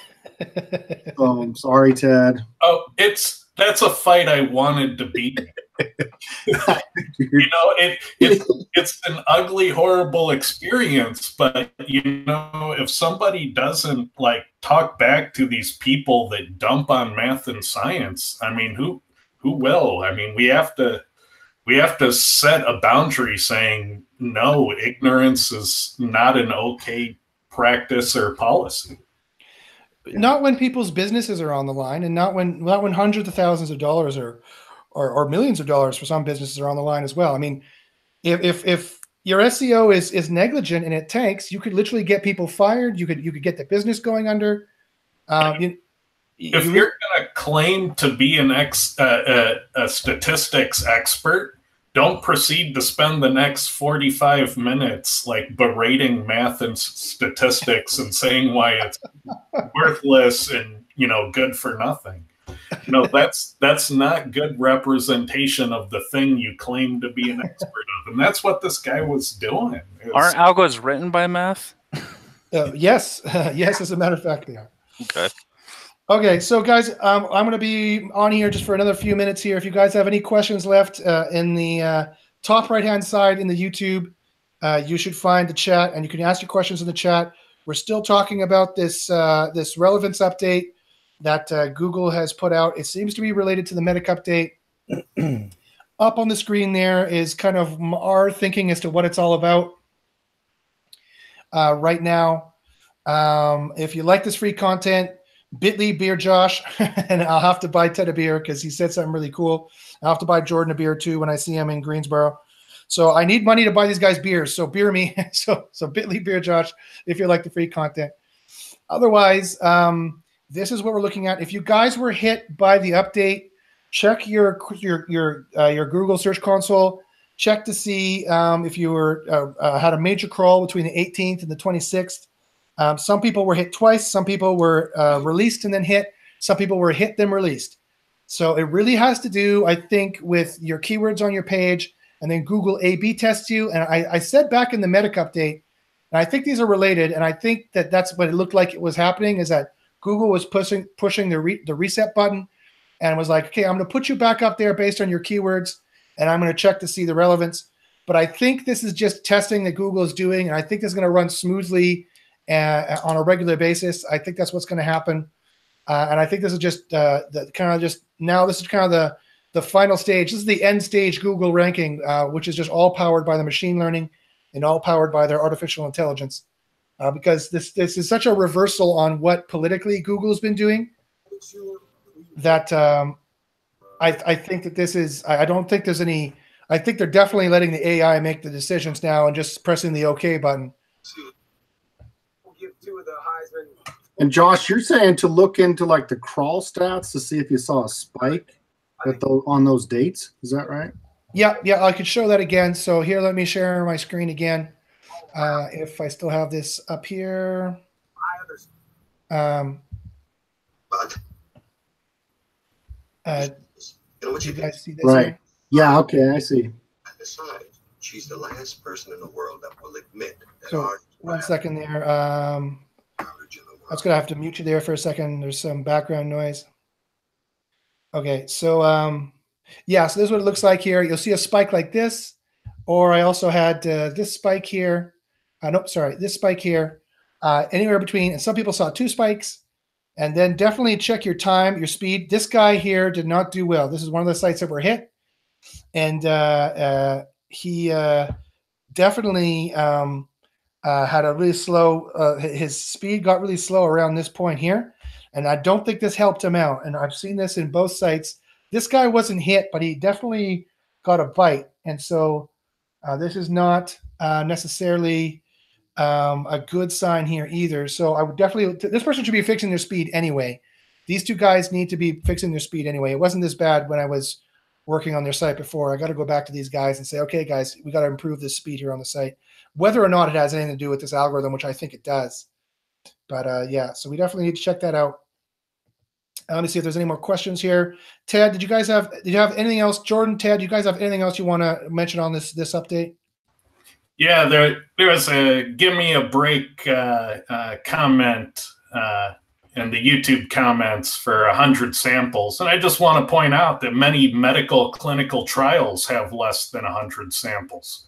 so I'm sorry, Ted. Oh, it's that's a fight I wanted to be. you know, it, it it's an ugly, horrible experience. But you know, if somebody doesn't like talk back to these people that dump on math and science, I mean, who who will? I mean, we have to we have to set a boundary saying no, ignorance is not an okay practice or policy not when people's businesses are on the line and not when not when hundreds of thousands of dollars are or, or millions of dollars for some businesses are on the line as well. I mean, if if if your SEO is is negligent and it tanks, you could literally get people fired. You could you could get the business going under. Um, you, if you, are going to claim to be an ex uh, uh, a statistics expert, don't proceed to spend the next 45 minutes like berating math and statistics and saying why it's worthless and you know good for nothing. You know that's that's not good representation of the thing you claim to be an expert of and that's what this guy was doing. Was, aren't algos written by math? Uh, yes. Yes as a matter of fact they are. Okay Okay, so guys, um, I'm going to be on here just for another few minutes here. If you guys have any questions left uh, in the uh, top right hand side in the YouTube, uh, you should find the chat and you can ask your questions in the chat. We're still talking about this uh, this relevance update that uh, Google has put out. It seems to be related to the Medic update. Up on the screen there is kind of our thinking as to what it's all about uh, right now. Um, if you like this free content, Bitly beer Josh, and I'll have to buy Ted a beer because he said something really cool. I'll have to buy Jordan a beer too when I see him in Greensboro. So I need money to buy these guys beers. So beer me. so so Bitly beer Josh if you like the free content. Otherwise, um, this is what we're looking at. If you guys were hit by the update, check your your your uh, your Google Search Console. Check to see um, if you were uh, uh, had a major crawl between the 18th and the 26th. Um, some people were hit twice. Some people were uh, released and then hit. Some people were hit then released. So it really has to do, I think, with your keywords on your page, and then Google A/B tests you. And I, I said back in the Medic update, and I think these are related. And I think that that's what it looked like it was happening is that Google was pushing pushing the re, the reset button, and was like, okay, I'm going to put you back up there based on your keywords, and I'm going to check to see the relevance. But I think this is just testing that Google is doing, and I think is going to run smoothly uh, on a regular basis. I think that's what's going to happen, uh, and I think this is just uh, the kind of just now. This is kind of the the final stage. This is the end stage Google ranking, uh, which is just all powered by the machine learning and all powered by their artificial intelligence. Uh, because this this is such a reversal on what politically Google has been doing that um, I, I think that this is I, don't think there's any I think they're definitely letting the AI make the decisions now and just pressing the OK button Heisman. And Josh, you're saying to look into like the crawl stats to see if you saw a spike at the, on those dates. Is that right? Yeah, yeah, I could show that again. So here, let me share my screen again. Uh, if I still have this up here. Um, but uh, you guys see this? Right. Here? Yeah. Okay, I see. Besides, she's the last person in the world that will admit that so, one second there. Um, I was gonna have to mute you there for a second. There's some background noise. Okay, so um, yeah, so this is what it looks like here. You'll see a spike like this, or I also had uh, this spike here. Uh, nope, sorry, this spike here. Uh, anywhere between, and some people saw two spikes. And then definitely check your time, your speed. This guy here did not do well. This is one of the sites that were hit, and uh, uh, he uh, definitely um, uh, had a really slow, uh, his speed got really slow around this point here. And I don't think this helped him out. And I've seen this in both sites. This guy wasn't hit, but he definitely got a bite. And so uh, this is not uh, necessarily um, a good sign here either. So I would definitely, this person should be fixing their speed anyway. These two guys need to be fixing their speed anyway. It wasn't this bad when I was working on their site before. I got to go back to these guys and say, okay, guys, we got to improve the speed here on the site whether or not it has anything to do with this algorithm, which I think it does. But uh, yeah, so we definitely need to check that out. Uh, let me see if there's any more questions here. Ted, did you guys have did you have anything else? Jordan, Ted, do you guys have anything else you want to mention on this this update? Yeah, there there was a give me a break uh, uh, comment uh, in the YouTube comments for 100 samples. And I just want to point out that many medical clinical trials have less than 100 samples.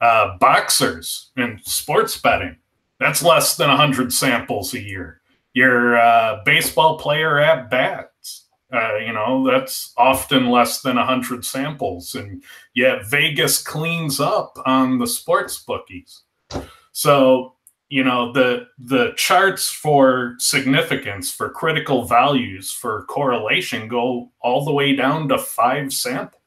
Uh, boxers and sports betting, that's less than 100 samples a year. Your uh, baseball player at bats, uh, you know, that's often less than 100 samples. And yet Vegas cleans up on the sports bookies. So you know the the charts for significance for critical values for correlation go all the way down to five samples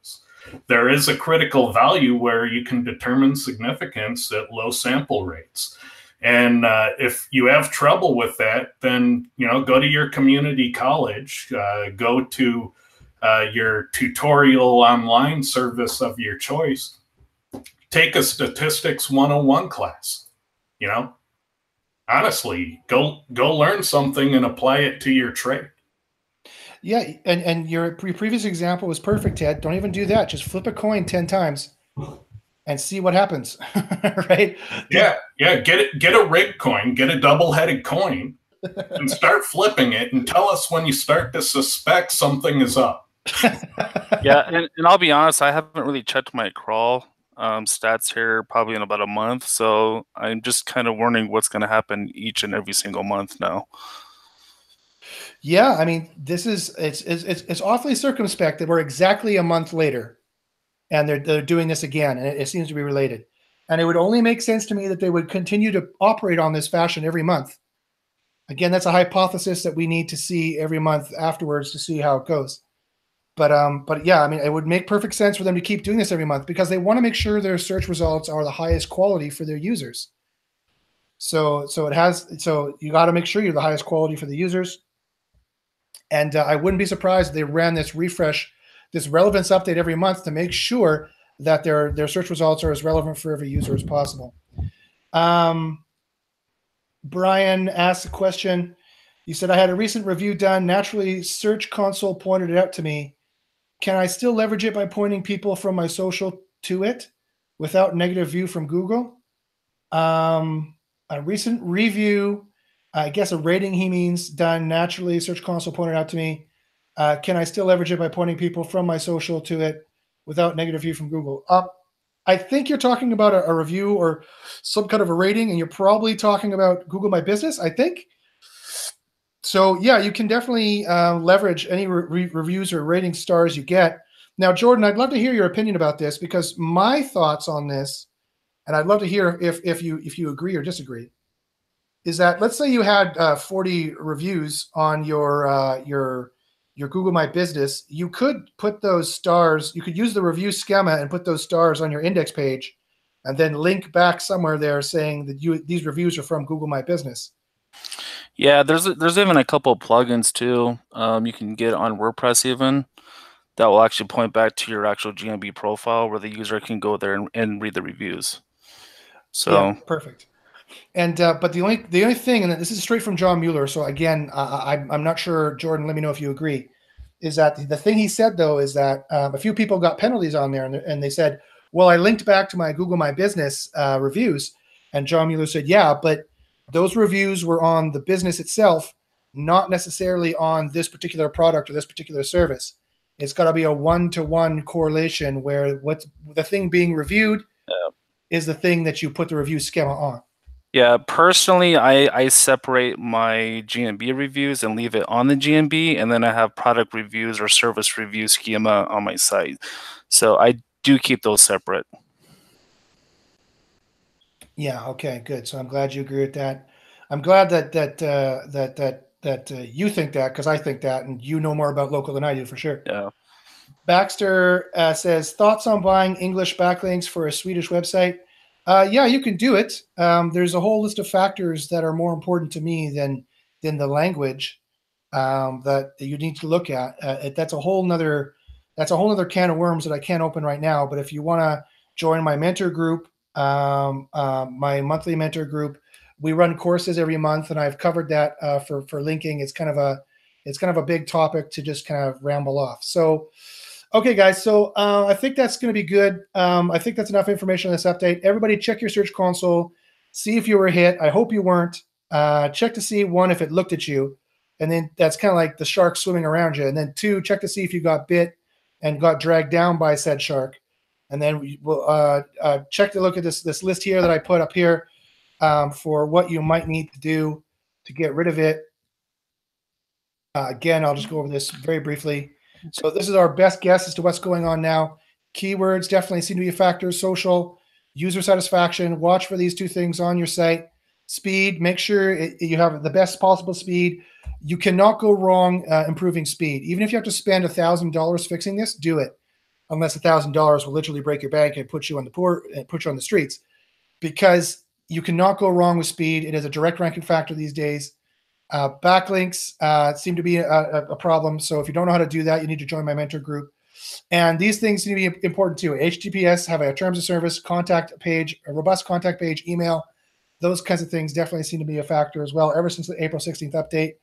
there is a critical value where you can determine significance at low sample rates. And uh, if you have trouble with that then you know go to your community college uh, go to uh, your tutorial online service of your choice. Take a statistics 101 class you know? Honestly, go go learn something and apply it to your trade. Yeah, and and your pre- previous example was perfect, Ted. Don't even do that. Just flip a coin ten times and see what happens. right? Yeah, yeah. Get it. Get a rig coin. Get a double-headed coin, and start flipping it. And tell us when you start to suspect something is up. yeah, and, and I'll be honest. I haven't really checked my crawl um, stats here probably in about a month. So I'm just kind of wondering what's going to happen each and every single month now. Yeah, I mean, this is it's it's it's awfully circumspect that we're exactly a month later, and they're they're doing this again, and it, it seems to be related. And it would only make sense to me that they would continue to operate on this fashion every month. Again, that's a hypothesis that we need to see every month afterwards to see how it goes. But um, but yeah, I mean, it would make perfect sense for them to keep doing this every month because they want to make sure their search results are the highest quality for their users. So so it has so you got to make sure you're the highest quality for the users. And uh, I wouldn't be surprised they ran this refresh, this relevance update every month to make sure that their their search results are as relevant for every user as possible. Um, Brian asked a question. You said I had a recent review done. Naturally, Search Console pointed it out to me. Can I still leverage it by pointing people from my social to it without negative view from Google? Um, a recent review, I guess a rating he means done naturally. Search Console pointed out to me. Uh, can I still leverage it by pointing people from my social to it without negative view from Google? I think you're talking about a, a, review or some kind of a rating, and you're probably talking about Google My Business. I think so yeah, you can definitely uh, leverage any re- reviews or rating stars you get. Now, Jordan, I'd love to hear your opinion about this because my thoughts on this, and I'd love to hear if if you if you agree or disagree, is that let's say you had uh, 40 reviews on your uh, your your Google My Business, you could put those stars. You could use the review schema and put those stars on your index page, and then link back somewhere there saying that you these reviews are from Google My Business. Yeah, there's there's even a couple plugins too. Um, you can get on WordPress even that will actually point back to your actual GMB profile where the user can go there and, and read the reviews. So yeah, perfect. And uh, but the only the only thing, and this is straight from John Mueller. So again, uh, I, I'm not sure, Jordan. Let me know if you agree. Is that the thing he said though? Is that um, a few people got penalties on there, and, and they said, "Well, I linked back to my Google My Business uh, reviews," and John Mueller said, "Yeah, but those reviews were on the business itself, not necessarily on this particular product or this particular service. It's got to be a one to one correlation where what's the thing being reviewed yeah. is the thing that you put the review schema on. Yeah, personally, I, I separate my GMB reviews and leave it on the GMB, and then I have product reviews or service review schema on my site. So I do keep those separate. Yeah. Okay. Good. So I'm glad you agree with that. I'm glad that that uh, that that that uh, you think that because I think that, and you know more about local than I do for sure. Yeah. Baxter uh, says thoughts on buying English backlinks for a Swedish website. Uh, yeah, you can do it. Um, there's a whole list of factors that are more important to me than than the language um, that, you need to look at. Uh, that's a whole nother that's a whole other can of worms that I can't open right now. But if you want to join my mentor group, um, uh, my monthly mentor group. We run courses every month, and I've covered that uh, for for linking. It's kind of a it's kind of a big topic to just kind of ramble off. So, okay, guys. So uh, I think that's going to be good. Um, I think that's enough information on this update. Everybody, check your search console, see if you were hit. I hope you weren't. Uh, check to see one if it looked at you. and then that's kind of like the shark swimming around you. And then two, check to see if you got bit and got dragged down by said shark. And then we will uh, uh, check to look at this this list here that I put up here um, for what you might need to do to get rid of it. Uh, again, I'll just go over this very briefly. So this is our best guess as to what's going on now. Keywords definitely seem to be a factor. Social, user satisfaction. Watch for these two things on your site. Speed. Make sure it, you have the best possible speed. You cannot go wrong uh, improving speed. Even if you have to spend a thousand dollars fixing this, do it. Unless a thousand dollars will literally break your bank and put you on the poor and put you on the streets, because you cannot go wrong with speed. It is a direct ranking factor these days. Uh, backlinks uh, seem to be a, a, problem. So if you don't know how to do that, you need to join my mentor group. And these things need to be important too. HTTPS have a terms of service, contact page, a robust contact page, email. Those kinds of things definitely seem to be a factor as well. Ever since the April 16th update.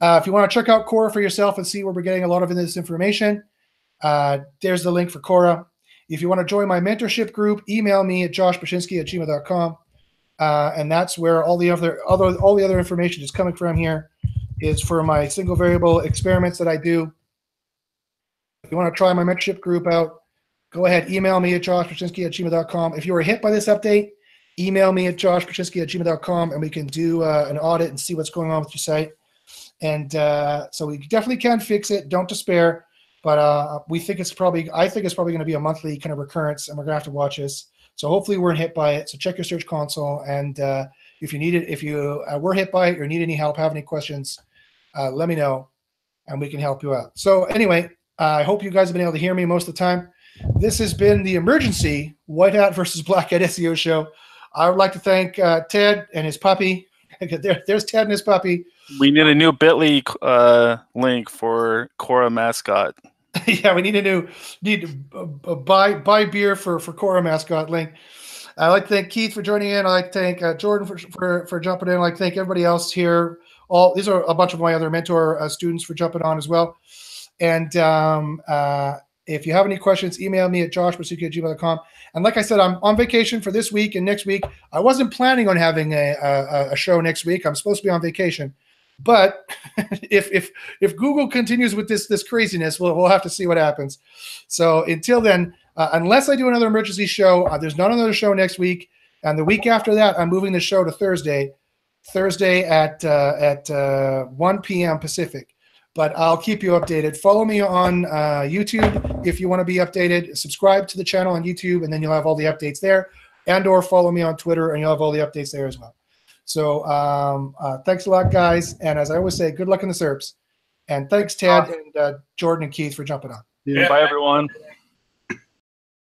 Uh, if you want to check out Cora for yourself and see where we're getting a lot of this information, uh, there's the link for Cora. If you want to join my mentorship group, email me at joshbachynski at gmail.com. Uh, and that's where all the other other all the other information is coming from here is for my single variable experiments that I do. If you want to try my mentorship group out, go ahead, email me at joshbachynski at gmail.com. If you were hit by this update, email me at joshbachynski at gmail.com and we can do uh, an audit and see what's going on with your site. And uh, so we definitely can fix it. Don't despair. But uh, we think it's probably, I think it's probably going to be a monthly kind of recurrence, and we're going to have to watch this. So hopefully we're hit by it. So check your search console, and uh, if you need it, if you uh, were hit by it or need any help, have any questions, uh, let me know, and we can help you out. So anyway, I hope you guys have been able to hear me most of the time. This has been the emergency White Hat versus Black Hat SEO show. I would like to thank uh, Ted and his puppy. there, there's Ted and his puppy. We need a new Bitly uh, link for Cora mascot. yeah, we need a new need to uh, buy buy beer for for Cora mascot link. I'd like to thank Keith for joining in. I'd like to thank uh, Jordan for, for for jumping in. I'd like to thank everybody else here. All these are a bunch of my other mentor uh, students for jumping on as well. And um, uh, if you have any questions, email me at gmail.com. And like I said, I'm on vacation for this week and next week. I wasn't planning on having a, a, a show next week. I'm supposed to be on vacation. But if if if Google continues with this this craziness, we'll we'll have to see what happens. So until then, uh, unless I do another emergency show, uh, there's not another show next week, and the week after that, I'm moving the show to Thursday, Thursday at uh, at uh, 1 p.m. Pacific. But I'll keep you updated. Follow me on uh, YouTube if you want to be updated. Subscribe to the channel on YouTube, and then you'll have all the updates there. And or follow me on Twitter, and you'll have all the updates there as well. So um, uh, thanks a lot, guys. And as I always say, good luck in the SERPs. And thanks, Ted and uh, Jordan and Keith for jumping on. Yeah. Bye, everyone.